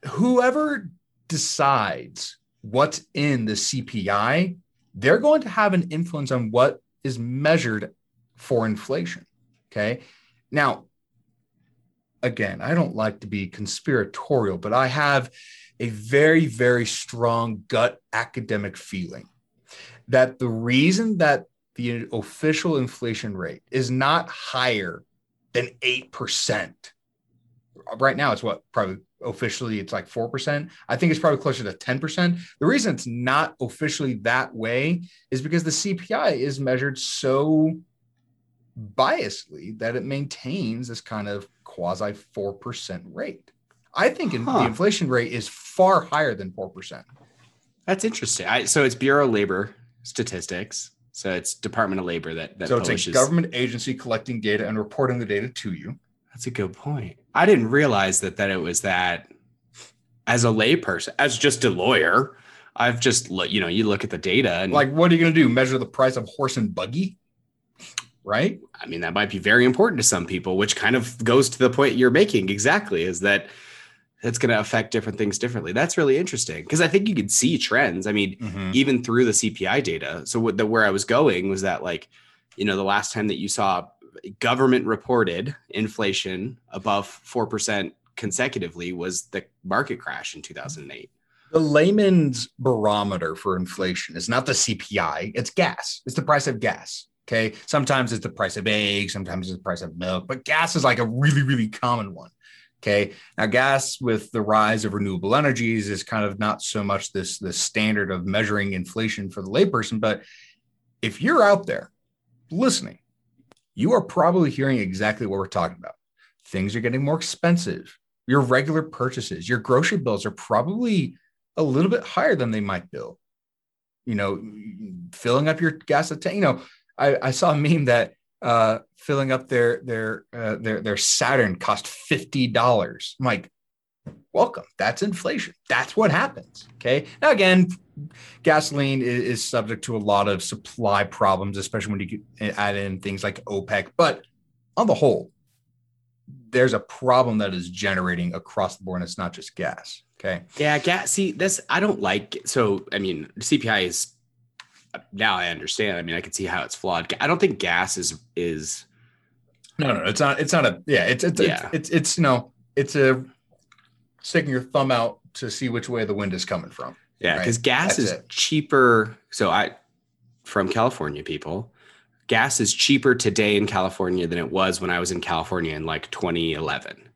whoever decides what's in the CPI, they're going to have an influence on what is measured for inflation. Okay. Now, again, I don't like to be conspiratorial, but I have a very, very strong gut academic feeling that the reason that the official inflation rate is not higher than 8% right now it's what probably officially it's like 4%. I think it's probably closer to 10%. The reason it's not officially that way is because the CPI is measured so biasly that it maintains this kind of quasi 4% rate. I think huh. the inflation rate is far higher than 4%. That's interesting. I, so it's Bureau of Labor Statistics. So it's Department of Labor that, that so it's publishes. a government agency collecting data and reporting the data to you. That's a good point. I didn't realize that that it was that as a layperson, as just a lawyer, I've just you know, you look at the data and like what are you gonna do? Measure the price of horse and buggy? Right? I mean, that might be very important to some people, which kind of goes to the point you're making exactly, is that it's going to affect different things differently. That's really interesting because I think you can see trends. I mean, mm-hmm. even through the CPI data. So what the, where I was going was that like, you know, the last time that you saw government reported inflation above 4% consecutively was the market crash in 2008. The layman's barometer for inflation is not the CPI, it's gas. It's the price of gas. Okay. Sometimes it's the price of eggs, sometimes it's the price of milk, but gas is like a really, really common one. Okay. Now, gas with the rise of renewable energies is kind of not so much this, this standard of measuring inflation for the layperson, but if you're out there listening you are probably hearing exactly what we're talking about. Things are getting more expensive. Your regular purchases, your grocery bills are probably a little bit higher than they might bill. You know, filling up your gas tank. You know, I, I saw a meme that uh, filling up their their uh, their their Saturn cost fifty dollars. I'm like, welcome. That's inflation. That's what happens. Okay. Now again, gasoline is, is, subject to a lot of supply problems, especially when you add in things like OPEC. But on the whole, there's a problem that is generating across the board, and it's not just gas. Okay. Yeah, gas. See, this I don't like. So, I mean, CPI is now I understand. I mean, I can see how it's flawed. I don't think gas is is. No, no, it's not. It's not a. Yeah, it's it's yeah. it's, it's, it's you know it's a sticking your thumb out to see which way the wind is coming from. Yeah, because right? gas That's is it. cheaper. So I, from California, people, gas is cheaper today in California than it was when I was in California in like 2011.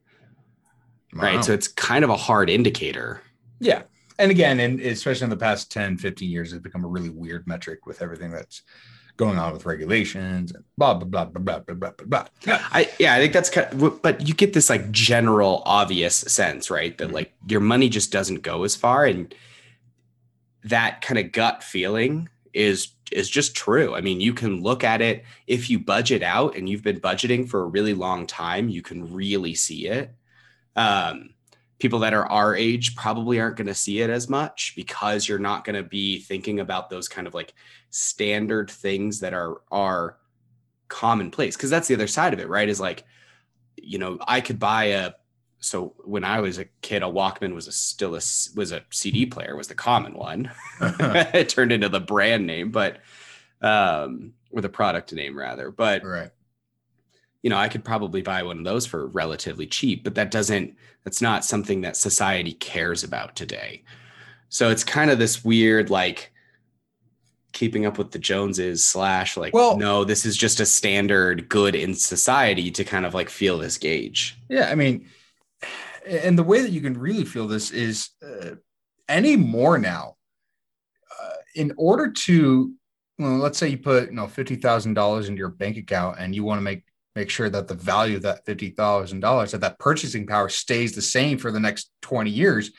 Wow. Right. So it's kind of a hard indicator. Yeah and again, and especially in the past 10, 15 years, it's become a really weird metric with everything that's going on with regulations and blah blah blah blah blah blah blah. blah. Yeah. I yeah, I think that's kind of, but you get this like general obvious sense, right? That mm-hmm. like your money just doesn't go as far, and that kind of gut feeling is is just true. I mean, you can look at it if you budget out and you've been budgeting for a really long time, you can really see it. Um, people that are our age probably aren't going to see it as much because you're not going to be thinking about those kind of like standard things that are are commonplace. Because that's the other side of it right? Is like you know i could buy a so when i was a kid a walkman was a still a was a cd player was the common one. It turned into the brand name but um or the product name rather. But right you know i could probably buy one of those for relatively cheap but that doesn't that's not something that society cares about today so it's kind of this weird like keeping up with the Joneses slash like well, no, this is just a standard good in society to kind of like feel this gauge. Yeah, I mean, and the way that you can really feel this is uh, any more now. Uh, in order to, well, let's say you put you know fifty thousand dollars into your bank account, and you want to make make sure that the value of that fifty thousand dollars, that that purchasing power stays the same for the next twenty years.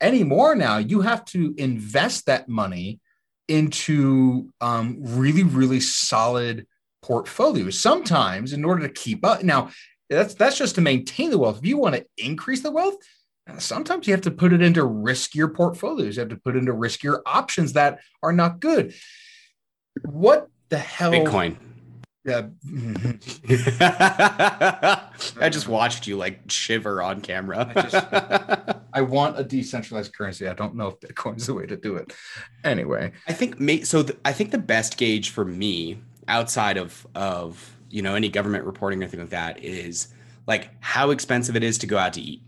Any more now, you have to invest that money into um, really, really solid portfolios. Sometimes, in order to keep up, now that's that's just to maintain the wealth. If you want to increase the wealth, sometimes you have to put it into riskier portfolios. You have to put into riskier options that are not good. What the hell? Bitcoin. Yeah. I just watched you like shiver on camera. I, just, I, want a decentralized currency. I don't know if Bitcoin's the way to do it. Anyway, I think so. The, I think the best gauge for me, outside of of you know any government reporting or anything like that, is like how expensive it is to go out to eat.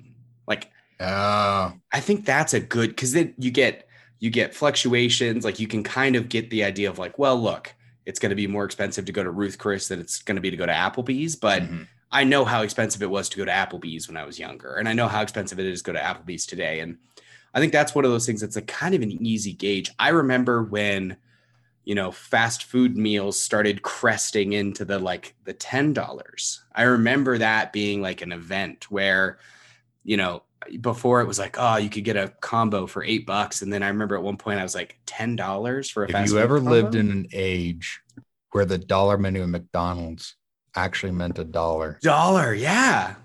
Like, uh, I think that's a good because then you get you get fluctuations. Like you can kind of get the idea of like, well, look it's going to be more expensive to go to Ruth Chris than it's going to be to go to Applebee's. But mm-hmm. I know how expensive it was to go to Applebee's when I was younger, and I know how expensive it is to go to Applebee's today. And I think that's one of those things that's a kind of an easy gauge. I remember when you know fast food meals started cresting into the like the ten dollars. I remember that being like an event where you know before it was like, oh, you could get a combo for eight bucks. And then I remember at one point I was like ten dollars for a if you ever combo? lived in an age where the dollar menu at McDonald's actually meant a dollar. Dollar, yeah.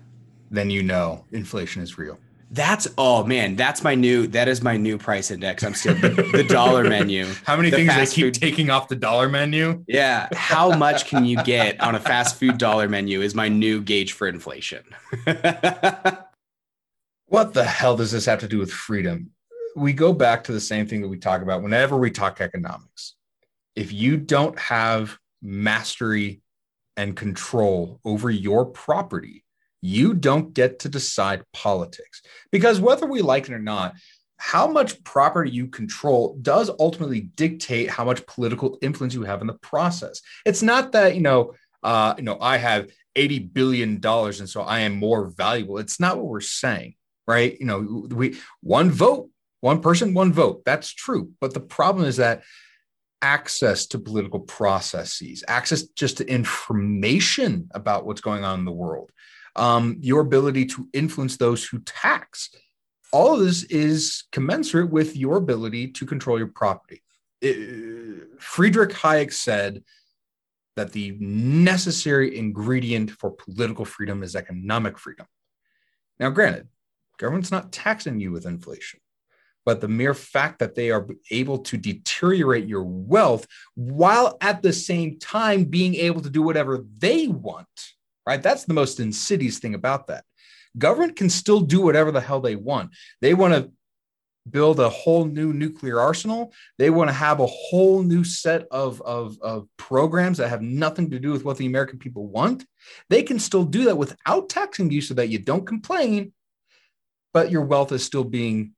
Then you know inflation is real. That's oh man, that's my new that is my new price index. I'm still the, the dollar menu. How many things they keep food. taking off the dollar menu? Yeah. How much can you get on a fast food dollar menu is my new gauge for inflation. what the hell does this have to do with freedom? We go back to the same thing that we talk about whenever we talk economics. If you don't have mastery and control over your property, you don't get to decide politics. Because whether we like it or not, how much property you control does ultimately dictate how much political influence you have in the process. It's not that, you know, uh, you know, I have 80 billion dollars and so I am more valuable. It's not what we're saying right? You know, we one vote, one person, one vote. That's true. But the problem is that access to political processes, access just to information about what's going on in the world, um, your ability to influence those who tax, all of this is commensurate with your ability to control your property. It, Friedrich Hayek said that the necessary ingredient for political freedom is economic freedom. Now, granted, Government's not taxing you with inflation. But the mere fact that they are able to deteriorate your wealth while at the same time being able to do whatever they want, right? That's the most insidious thing about that. Government can still do whatever the hell they want. They want to build a whole new nuclear arsenal. They want to have a whole new set of, of, of, programs that have nothing to do with what the American people want. They can still do that without taxing you so that you don't complain but your wealth is still being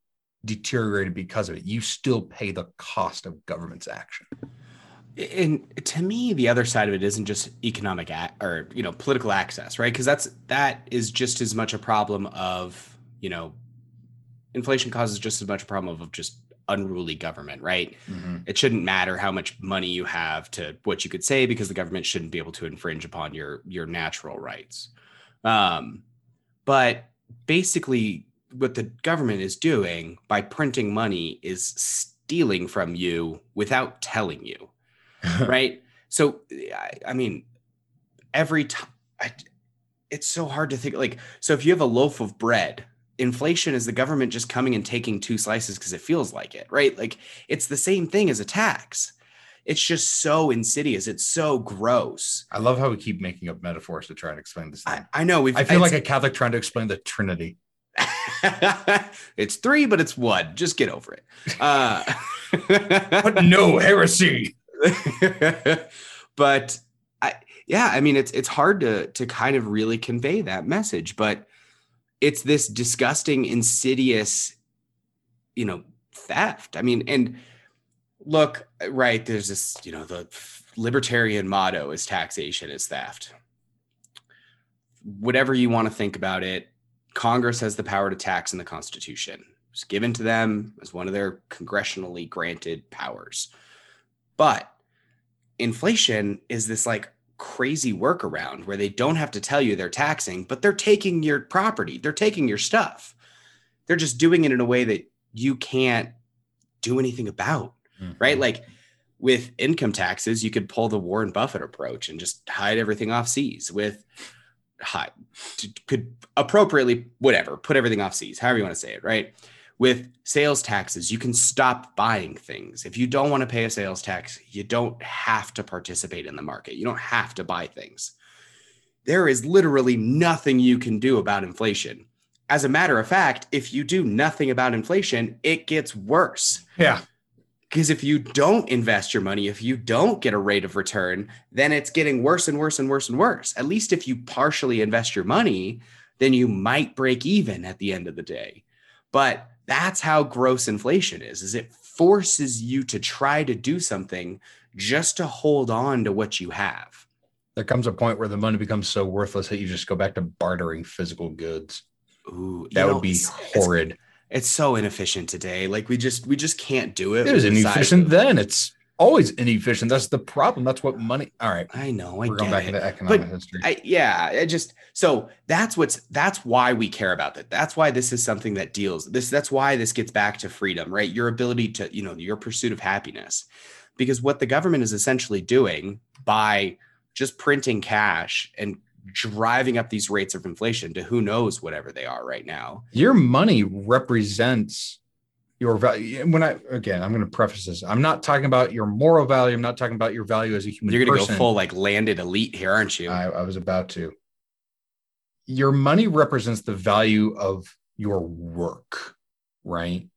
deteriorated because of it. You still pay the cost of government's action. and to me the other side of it isn't just economic a- or you know political access right because that's that is just as much a problem of you know inflation causes just as much a problem of just unruly government right mm-hmm. it shouldn't matter how much money you have to what you could say because the government shouldn't be able to infringe upon your your natural rights um but basically what the government is doing by printing money is stealing from you without telling you right? So, I, I mean, every time it's so hard to think like, so if you have a loaf of bread, inflation is the government just coming and taking two slices because it feels like it, right? Like it's the same thing as a tax. It's just so insidious. It's so gross. I love how we keep making up metaphors to try and explain this thing. I, I know. We i feel like a Catholic trying to explain the Trinity. it's three, but it's one. Just get over it. Uh, but no heresy. but I, yeah, I mean, it's it's hard to to kind of really convey that message, but it's this disgusting, insidious, you know, theft. I mean, and look, right? There's this, you know, the libertarian motto is taxation is theft. Whatever you want to think about it, Congress has the power to tax in the Constitution. It's given to them as one of their congressionally granted powers. But inflation is this like crazy workaround where they don't have to tell you they're taxing, but they're taking your property, they're taking your stuff. They're just doing it in a way that you can't do anything about, mm-hmm. right? Like with income taxes, you could pull the Warren Buffett approach and just hide everything off seas. With hide, could appropriately, whatever, put everything off seas, however you want to say it, right? with sales taxes, you can stop buying things. If you don't want to pay a sales tax, you don't have to participate in the market. You don't have to buy things. There is literally nothing you can do about inflation. As a matter of fact, if you do nothing about inflation, it gets worse. Yeah. Because if you don't invest your money, if you don't get a rate of return, then it's getting worse and worse and worse and worse. At least if you partially invest your money, then you might break even at the end of the day. But that's how gross inflation is is it forces you to try to do something just to hold on to what you have there comes a point where the money becomes so worthless that you just go back to bartering physical goods Ooh, that would know, be horrid it's, so inefficient today like we just we just can't do it it was inefficient then it's always inefficient. That's the problem. That's what money. All right. I know. I We're going back it. into economic but history. I, yeah. I just so that's what's that's why we care about that. That's why this is something that deals this. That's why this gets back to freedom, right? Your ability to you know your pursuit of happiness, because what the government is essentially doing by just printing cash and driving up these rates of inflation to who knows whatever they are right now. Your money represents your value when i again i'm going to preface this. I'm not talking about your moral value. I'm not talking about your value as a human you're going to go full like landed elite here aren't you? I, I was about to. Your money represents the value of your work right?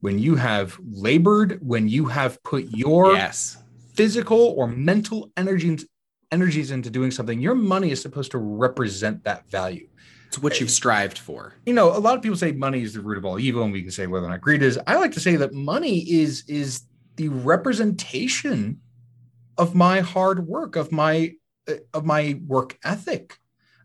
When you have labored when you have put your yes. physical or mental energies energies into doing something your money is supposed to represent that value it's what you've strived for. You know, a lot of people say money is the root of all evil, and we can say whether or not greed is. I like to say that money is is the representation of my hard work, of my uh, of my work ethic.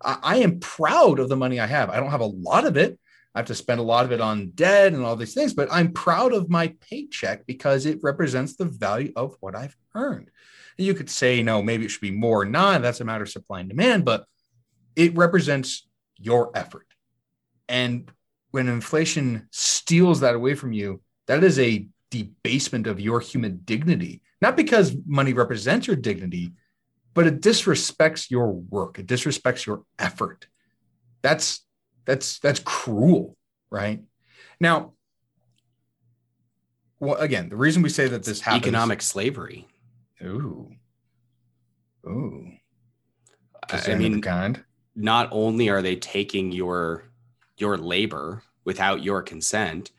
I, I am proud of the money I have. I don't have a lot of it. I have to spend a lot of it on debt and all these things, but I'm proud of my paycheck because it represents the value of what I've earned. You could say, no, maybe it should be more. or Not that's a matter of supply and demand, but it represents your effort. And when inflation steals that away from you, that is a debasement of your human dignity. Not because money represents your dignity, but it disrespects your work. It disrespects your effort. That's that's that's cruel, right? Now, well, again, the reason we say that this happens economic slavery. Ooh, ooh. I mean, kind? not only are they taking your your labor without your consent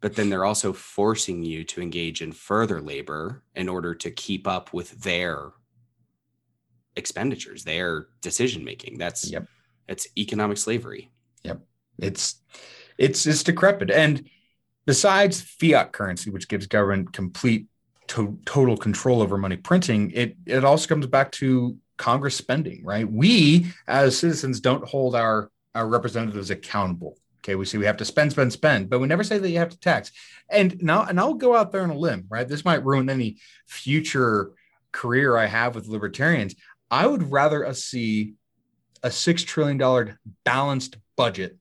but then they're also forcing you to engage in further labor in order to keep up with their expenditures their decision making that's yep. it's economic slavery. Yep. It's it's it's decrepit. And besides fiat currency which gives government complete to- total control over money printing, it it also comes back to Congress spending, right? We as citizens don't hold our our representatives accountable. Okay, we say we have to spend, spend, spend, but we never say that you have to tax. And now, and I'll go out there on a limb, right? This might ruin any future career I have with libertarians. I would rather us see a six trillion dollar balanced budget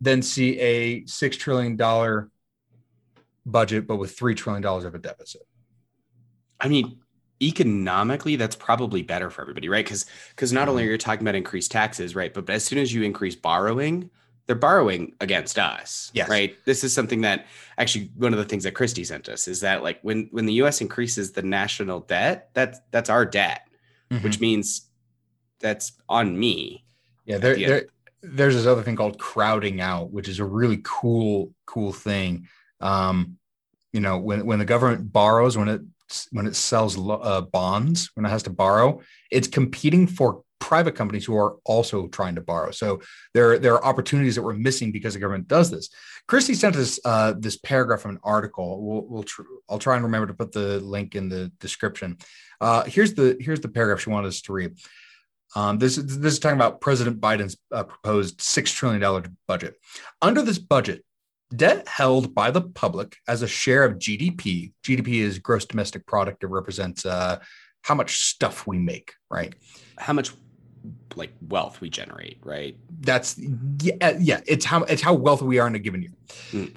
than see a six trillion dollar budget, but with three trillion dollars of a deficit. I mean, economically, that's probably better for everybody, right? Because because not only are you talking about increased taxes, right, but, but as soon as you increase borrowing, they're borrowing against us. Yes. Right. This is something that actually one of the things that Christy sent us is that like when when the US increases the national debt, that's that's our debt, Mm-hmm. which means that's on me. Yeah, there, the there there's this other thing called crowding out, which is a really cool, cool thing. Um, you know, when when the government borrows, when it when it sells uh, bonds, when it has to borrow, it's competing for private companies who are also trying to borrow. So there there are opportunities that we're missing because the government does this. Christy sent us uh, this paragraph from an article. We'll, we'll tr- I'll try and remember to put the link in the description. Uh, here's the here's the paragraph she wanted us to read. Um, this, this is talking about President Biden's uh, proposed $6 trillion budget. Under this budget, debt held by the public as a share of GDP, GDP is gross domestic product. It represents uh, how much stuff we make, right? How much like wealth we generate, right? That's yeah, yeah. It's how it's how wealthy we are in a given year. Mm.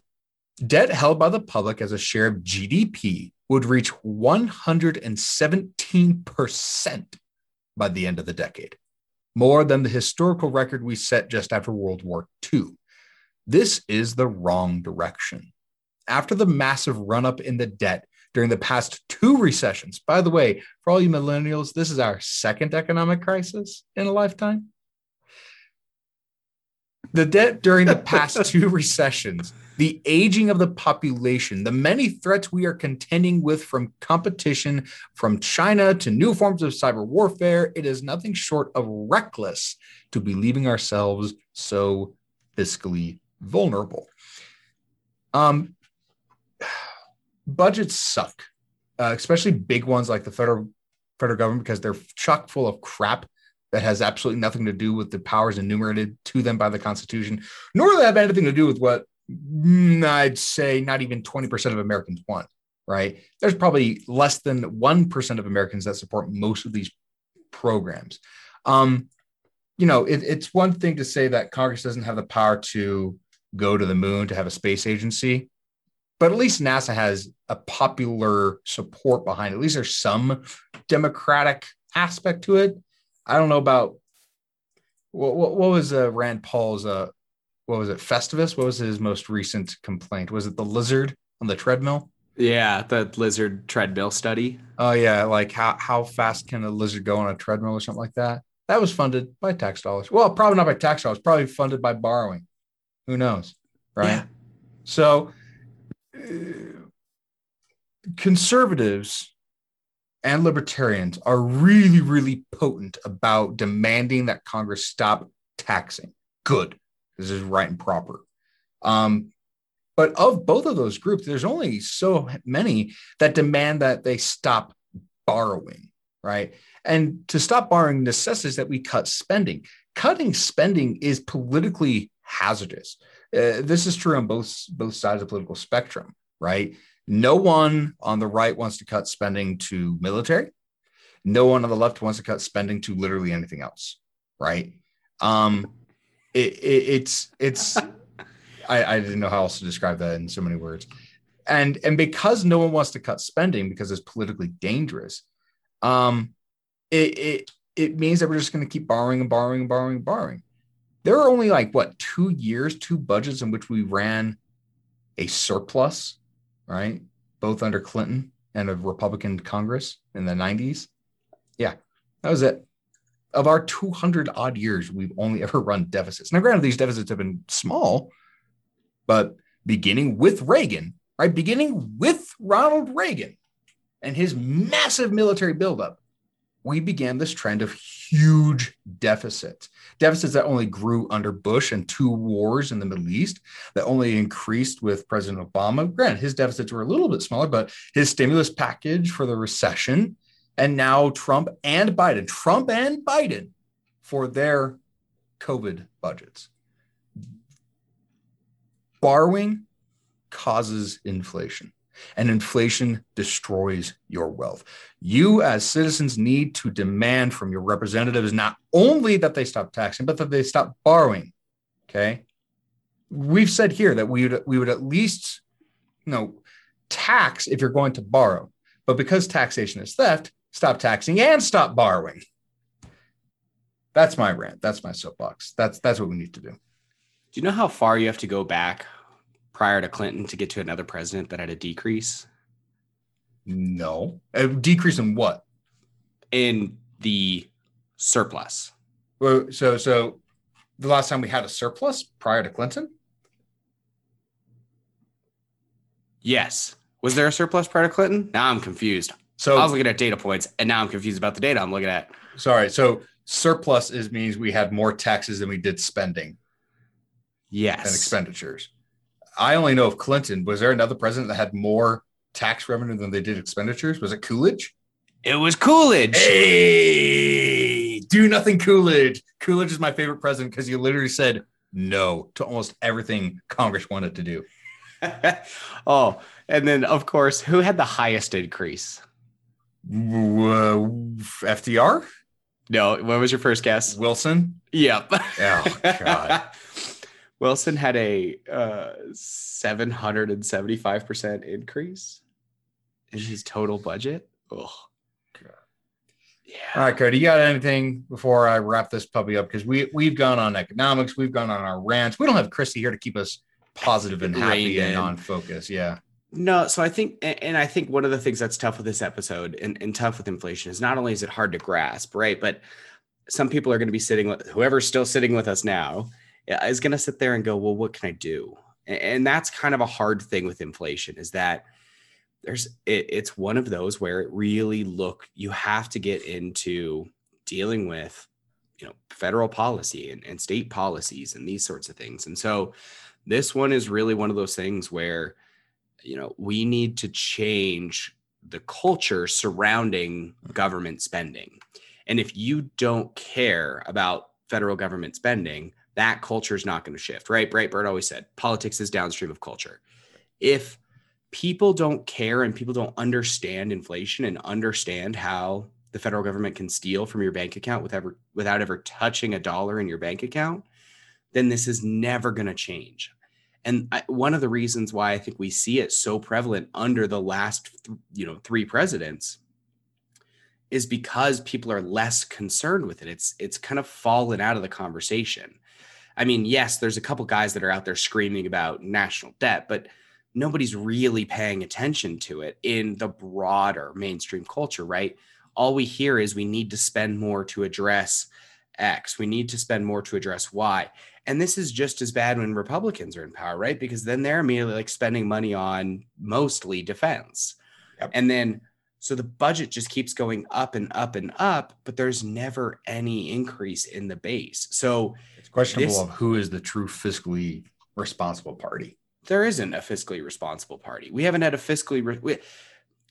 Debt held by the public as a share of GDP would reach 117% by the end of the decade, more than the historical record we set just after World War II. This is the wrong direction. After the massive run up in the debt during the past two recessions, by the way, for all you millennials, this is our second economic crisis in a lifetime. The debt during the past two recessions, the aging of the population, the many threats we are contending with from competition from China to new forms of cyber warfare, it is nothing short of reckless to be leaving ourselves so fiscally vulnerable. Um, budgets suck, uh, especially big ones like the federal federal government because they're chock full of crap that has absolutely nothing to do with the powers enumerated to them by the Constitution, nor do they have anything to do with what mm, I'd say not even 20% of Americans want, right? There's probably less than 1% of Americans that support most of these programs. Um, you know, it, it's one thing to say that Congress doesn't have the power to go to the moon, to have a space agency, but at least NASA has a popular support behind it. At least there's some democratic aspect to it. I don't know about what, what, what was uh, Rand Paul's uh, what was it Festivus? What was his most recent complaint? Was it the lizard on the treadmill? Yeah, the lizard treadmill study. Oh yeah, like how how fast can a lizard go on a treadmill or something like that? That was funded by tax dollars. Well, probably not by tax dollars. Probably funded by borrowing. Who knows, right? Yeah. So, uh, conservatives and libertarians are really, really potent about demanding that Congress stop taxing. Good. This is right and proper. Um, but of both of those groups, there's only so many that demand that they stop borrowing, right? And to stop borrowing necessitates that we cut spending. Cutting spending is politically hazardous. Uh, this is true on both both sides of the political spectrum, right? No one on the right wants to cut spending to military. No one on the left wants to cut spending to literally anything else, right? Um, it, it, it's it's I, I didn't know how else to describe that in so many words, and and because no one wants to cut spending because it's politically dangerous, um, it it it means that we're just going to keep borrowing and borrowing and borrowing and borrowing. There are only like what two years, two budgets in which we ran a surplus right? Both under Clinton and a Republican Congress in the 90s. Yeah, that was it. Of our 200 odd years, we've only ever run deficits. Now, granted, these deficits have been small, but beginning with Reagan, right? Beginning with Ronald Reagan and his massive military buildup, we began this trend of huge deficits, deficits that only grew under Bush and two wars in the Middle East, that only increased with President Obama. Granted, his deficits were a little bit smaller, but his stimulus package for the recession, and now Trump and Biden, Trump and Biden for their COVID budgets. Borrowing causes inflation and inflation destroys your wealth. You, as citizens, need to demand from your representatives not only that they stop taxing, but that they stop borrowing. Okay. We've said here that we would, we would at least, you know, tax if you're going to borrow. But because taxation is theft, stop taxing and stop borrowing. That's my rant. That's my soapbox. That's that's what we need to do. Do you know how far you have to go back prior to Clinton to get to another president that had a decrease? No. A decrease in what? In the surplus. Well, so so the last time we had a surplus prior to Clinton? Yes. Was there a surplus prior to Clinton? Now I'm confused. So I was looking at data points and now I'm confused about the data I'm looking at. Sorry. So surplus is means we had more taxes than we did spending. Yes. And expenditures. I only know of Clinton. Was there another president that had more tax revenue than they did expenditures? Was it Coolidge? It was Coolidge. Hey, do nothing, Coolidge. Coolidge is my favorite president because he literally said no to almost everything Congress wanted to do. oh, and then of course, who had the highest increase? Uh, FDR. No, what was your first guess? Wilson. Yep. Oh God. Wilson had a uh, 775% increase in his total budget. Oh, God. yeah. All right, Cody, you got anything before I wrap this puppy up? Because we we've gone on economics, we've gone on our rants. We don't have Christy here to keep us positive and happy and on focus. Yeah. No, so I think, and I think one of the things that's tough with this episode and, and tough with inflation is not only is it hard to grasp, right? But some people are going to be sitting with whoever's still sitting with us now is going to sit there and go, well, what can I do? And that's kind of a hard thing with inflation is that there's it, it's one of those where it really look you have to get into dealing with you know federal policy and, and state policies and these sorts of things. And so this one is really one of those things where you know we need to change the culture surrounding mm. government spending. And if you don't care about federal government spending that culture is not going to shift, right? Breitbart always said politics is downstream of culture. If people don't care and people don't understand inflation and understand how the federal government can steal from your bank account without ever, without ever touching a dollar in your bank account, then this is never going to change. And I, one of the reasons why I think we see it so prevalent under the last, th- you know, three presidents is because people are less concerned with it. It's it's kind of fallen out of the conversation. I mean, yes, there's a couple guys that are out there screaming about national debt, but nobody's really paying attention to it in the broader mainstream culture, right? All we hear is we need to spend more to address X, we need to spend more to address Y. And this is just as bad when Republicans are in power, right? Because then they're immediately like spending money on mostly defense. Yep. And then so the budget just keeps going up and up and up, but there's never any increase in the base. So questionable this, of who is the true fiscally responsible party. There isn't a fiscally responsible party. We haven't had a fiscally. Re- we,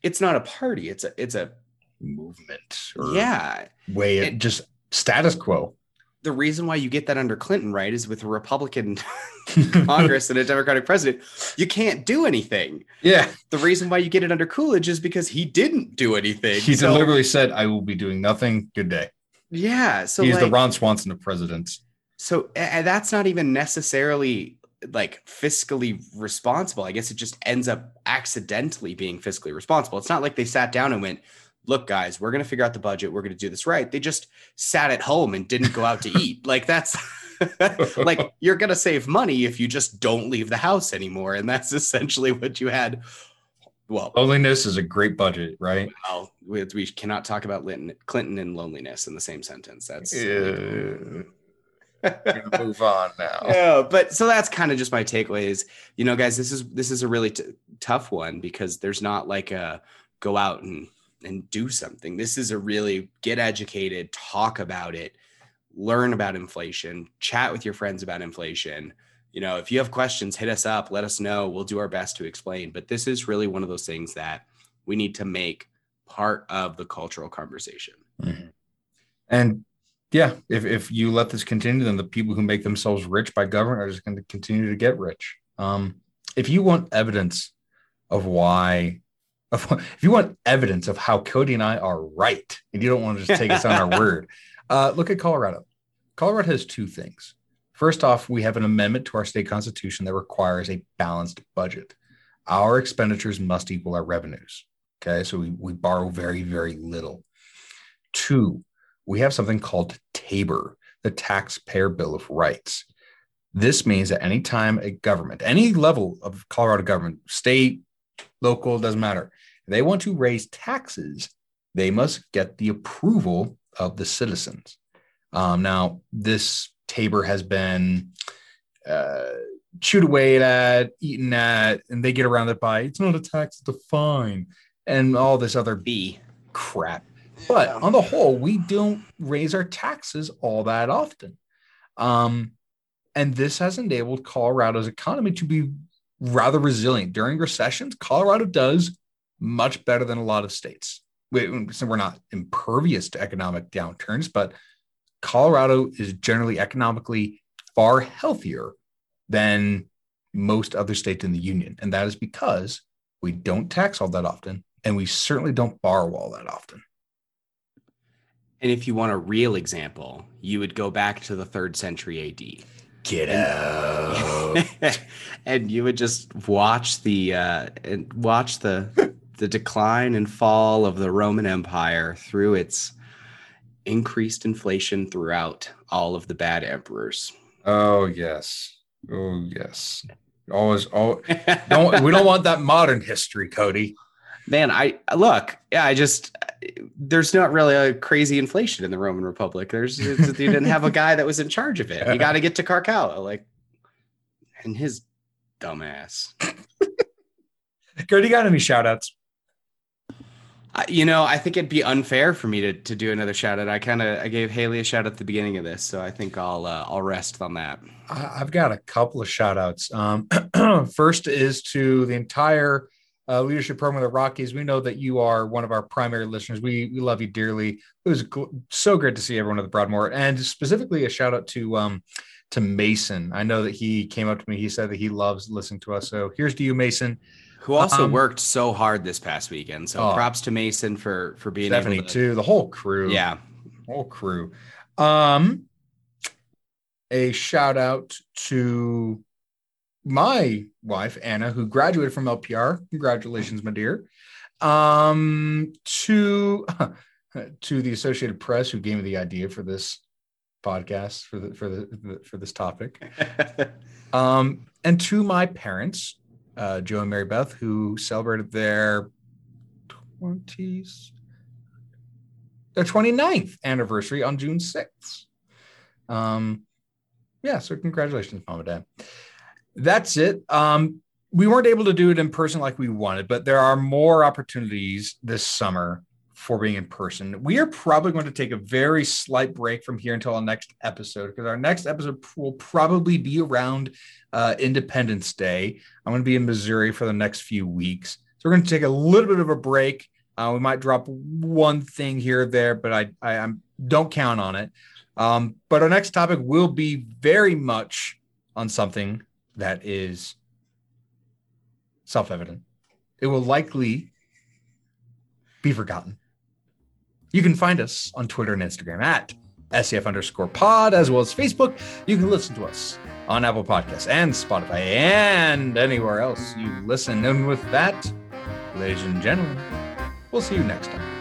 it's not a party. It's a it's a movement. yeah, way it, just status quo. The reason why you get that under Clinton, right, is with a Republican Congress and a Democratic president, you can't do anything. Yeah. The reason why you get it under Coolidge is because he didn't do anything. He so, deliberately said, "I will be doing nothing. Good day." Yeah. So he's like, the Ron Swanson of presidents. So that's not even necessarily like fiscally responsible. I guess it just ends up accidentally being fiscally responsible. It's not like they sat down and went, look, guys, we're going to figure out the budget. We're going to do this right. They just sat at home and didn't go out to eat. Like that's like you're going to save money if you just don't leave the house anymore. And that's essentially what you had. Well, loneliness is a great budget, right? Well, we, we cannot talk about Clinton and loneliness in the same sentence. That's. Uh, gonna move on now. Yeah, but so that's kind of just my takeaway is, you know, guys, this is this is a really t- tough one because there's not like a go out and and do something. This is a really get educated, talk about it, learn about inflation, chat with your friends about inflation. You know, if you have questions, hit us up, let us know. We'll do our best to explain. But this is really one of those things that we need to make part of the cultural conversation. Mm-hmm. And yeah, if, if you let this continue, then the people who make themselves rich by government are just going to continue to get rich. Um, if you want evidence of why, of, if you want evidence of how Cody and I are right, and you don't want to just take us on our word, uh, look at Colorado. Colorado has two things. First off, we have an amendment to our state constitution that requires a balanced budget. Our expenditures must equal our revenues. Okay, so we, we borrow very, very little. Two, we have something called TABOR, the Taxpayer Bill of Rights. This means that anytime a government, any level of Colorado government, state, local, doesn't matter, they want to raise taxes, they must get the approval of the citizens. Um, now, this TABOR has been uh, chewed away at, eaten at, and they get around it by it's not a tax, it's a fine, and all this other B crap. But yeah. on the whole, we don't raise our taxes all that often. Um, and this has enabled Colorado's economy to be rather resilient. During recessions, Colorado does much better than a lot of states. We, so we're not impervious to economic downturns, but Colorado is generally economically far healthier than most other states in the union. And that is because we don't tax all that often, and we certainly don't borrow all that often. And if you want a real example, you would go back to the third century AD. Get out. and you would just watch the uh, and watch the the decline and fall of the Roman Empire through its increased inflation throughout all of the bad emperors. Oh yes. Oh yes. Always oh don't we don't want that modern history, Cody. Man, I look, yeah, I just there's not really a crazy inflation in the Roman Republic. There's you didn't have a guy that was in charge of it. You got to get to Caracalla, like, and his dumbass. Cody, got any shout outs? you know, I think it'd be unfair for me to to do another shout out. I kind of I gave Haley a shout out at the beginning of this, so I think I'll uh, I'll rest on that. I've got a couple of shout outs. Um, first is to the entire uh, leadership program of the Rockies. We know that you are one of our primary listeners. We we love you dearly. It was so great to see everyone at the Broadmoor, and specifically a shout out to um, to Mason. I know that he came up to me. He said that he loves listening to us. So here's to you, Mason who also um, worked so hard this past weekend. So oh, props to Mason for for being Stephanie to, too, the whole crew. Yeah, whole crew. Um, a shout out to my wife Anna, who graduated from LPR. Congratulations, my dear. Um, to to the Associated Press, who gave me the idea for this podcast for the for the for this topic. um, and to my parents uh, Joe and Mary Beth, who celebrated their 20s, their 29th anniversary on June 6th. Um, yeah, so congratulations, Mom and Dad. That's it. Um, we weren't able to do it in person like we wanted, but there are more opportunities this summer for being in person. We are probably going to take a very slight break from here until our next episode because our next episode will probably be around uh, Independence Day. I'm going to be in Missouri for the next few weeks. So we're going to take a little bit of a break. Uh, we might drop one thing here or there, but I, I I'm, don't count on it. Um, but our next topic will be very much on something that is self evident. It will likely be forgotten. You can find us on Twitter and Instagram at SCF underscore pod, as well as Facebook. You can listen to us on Apple Podcasts and Spotify and anywhere else you listen. And with that, ladies and gentlemen, we'll see you next time.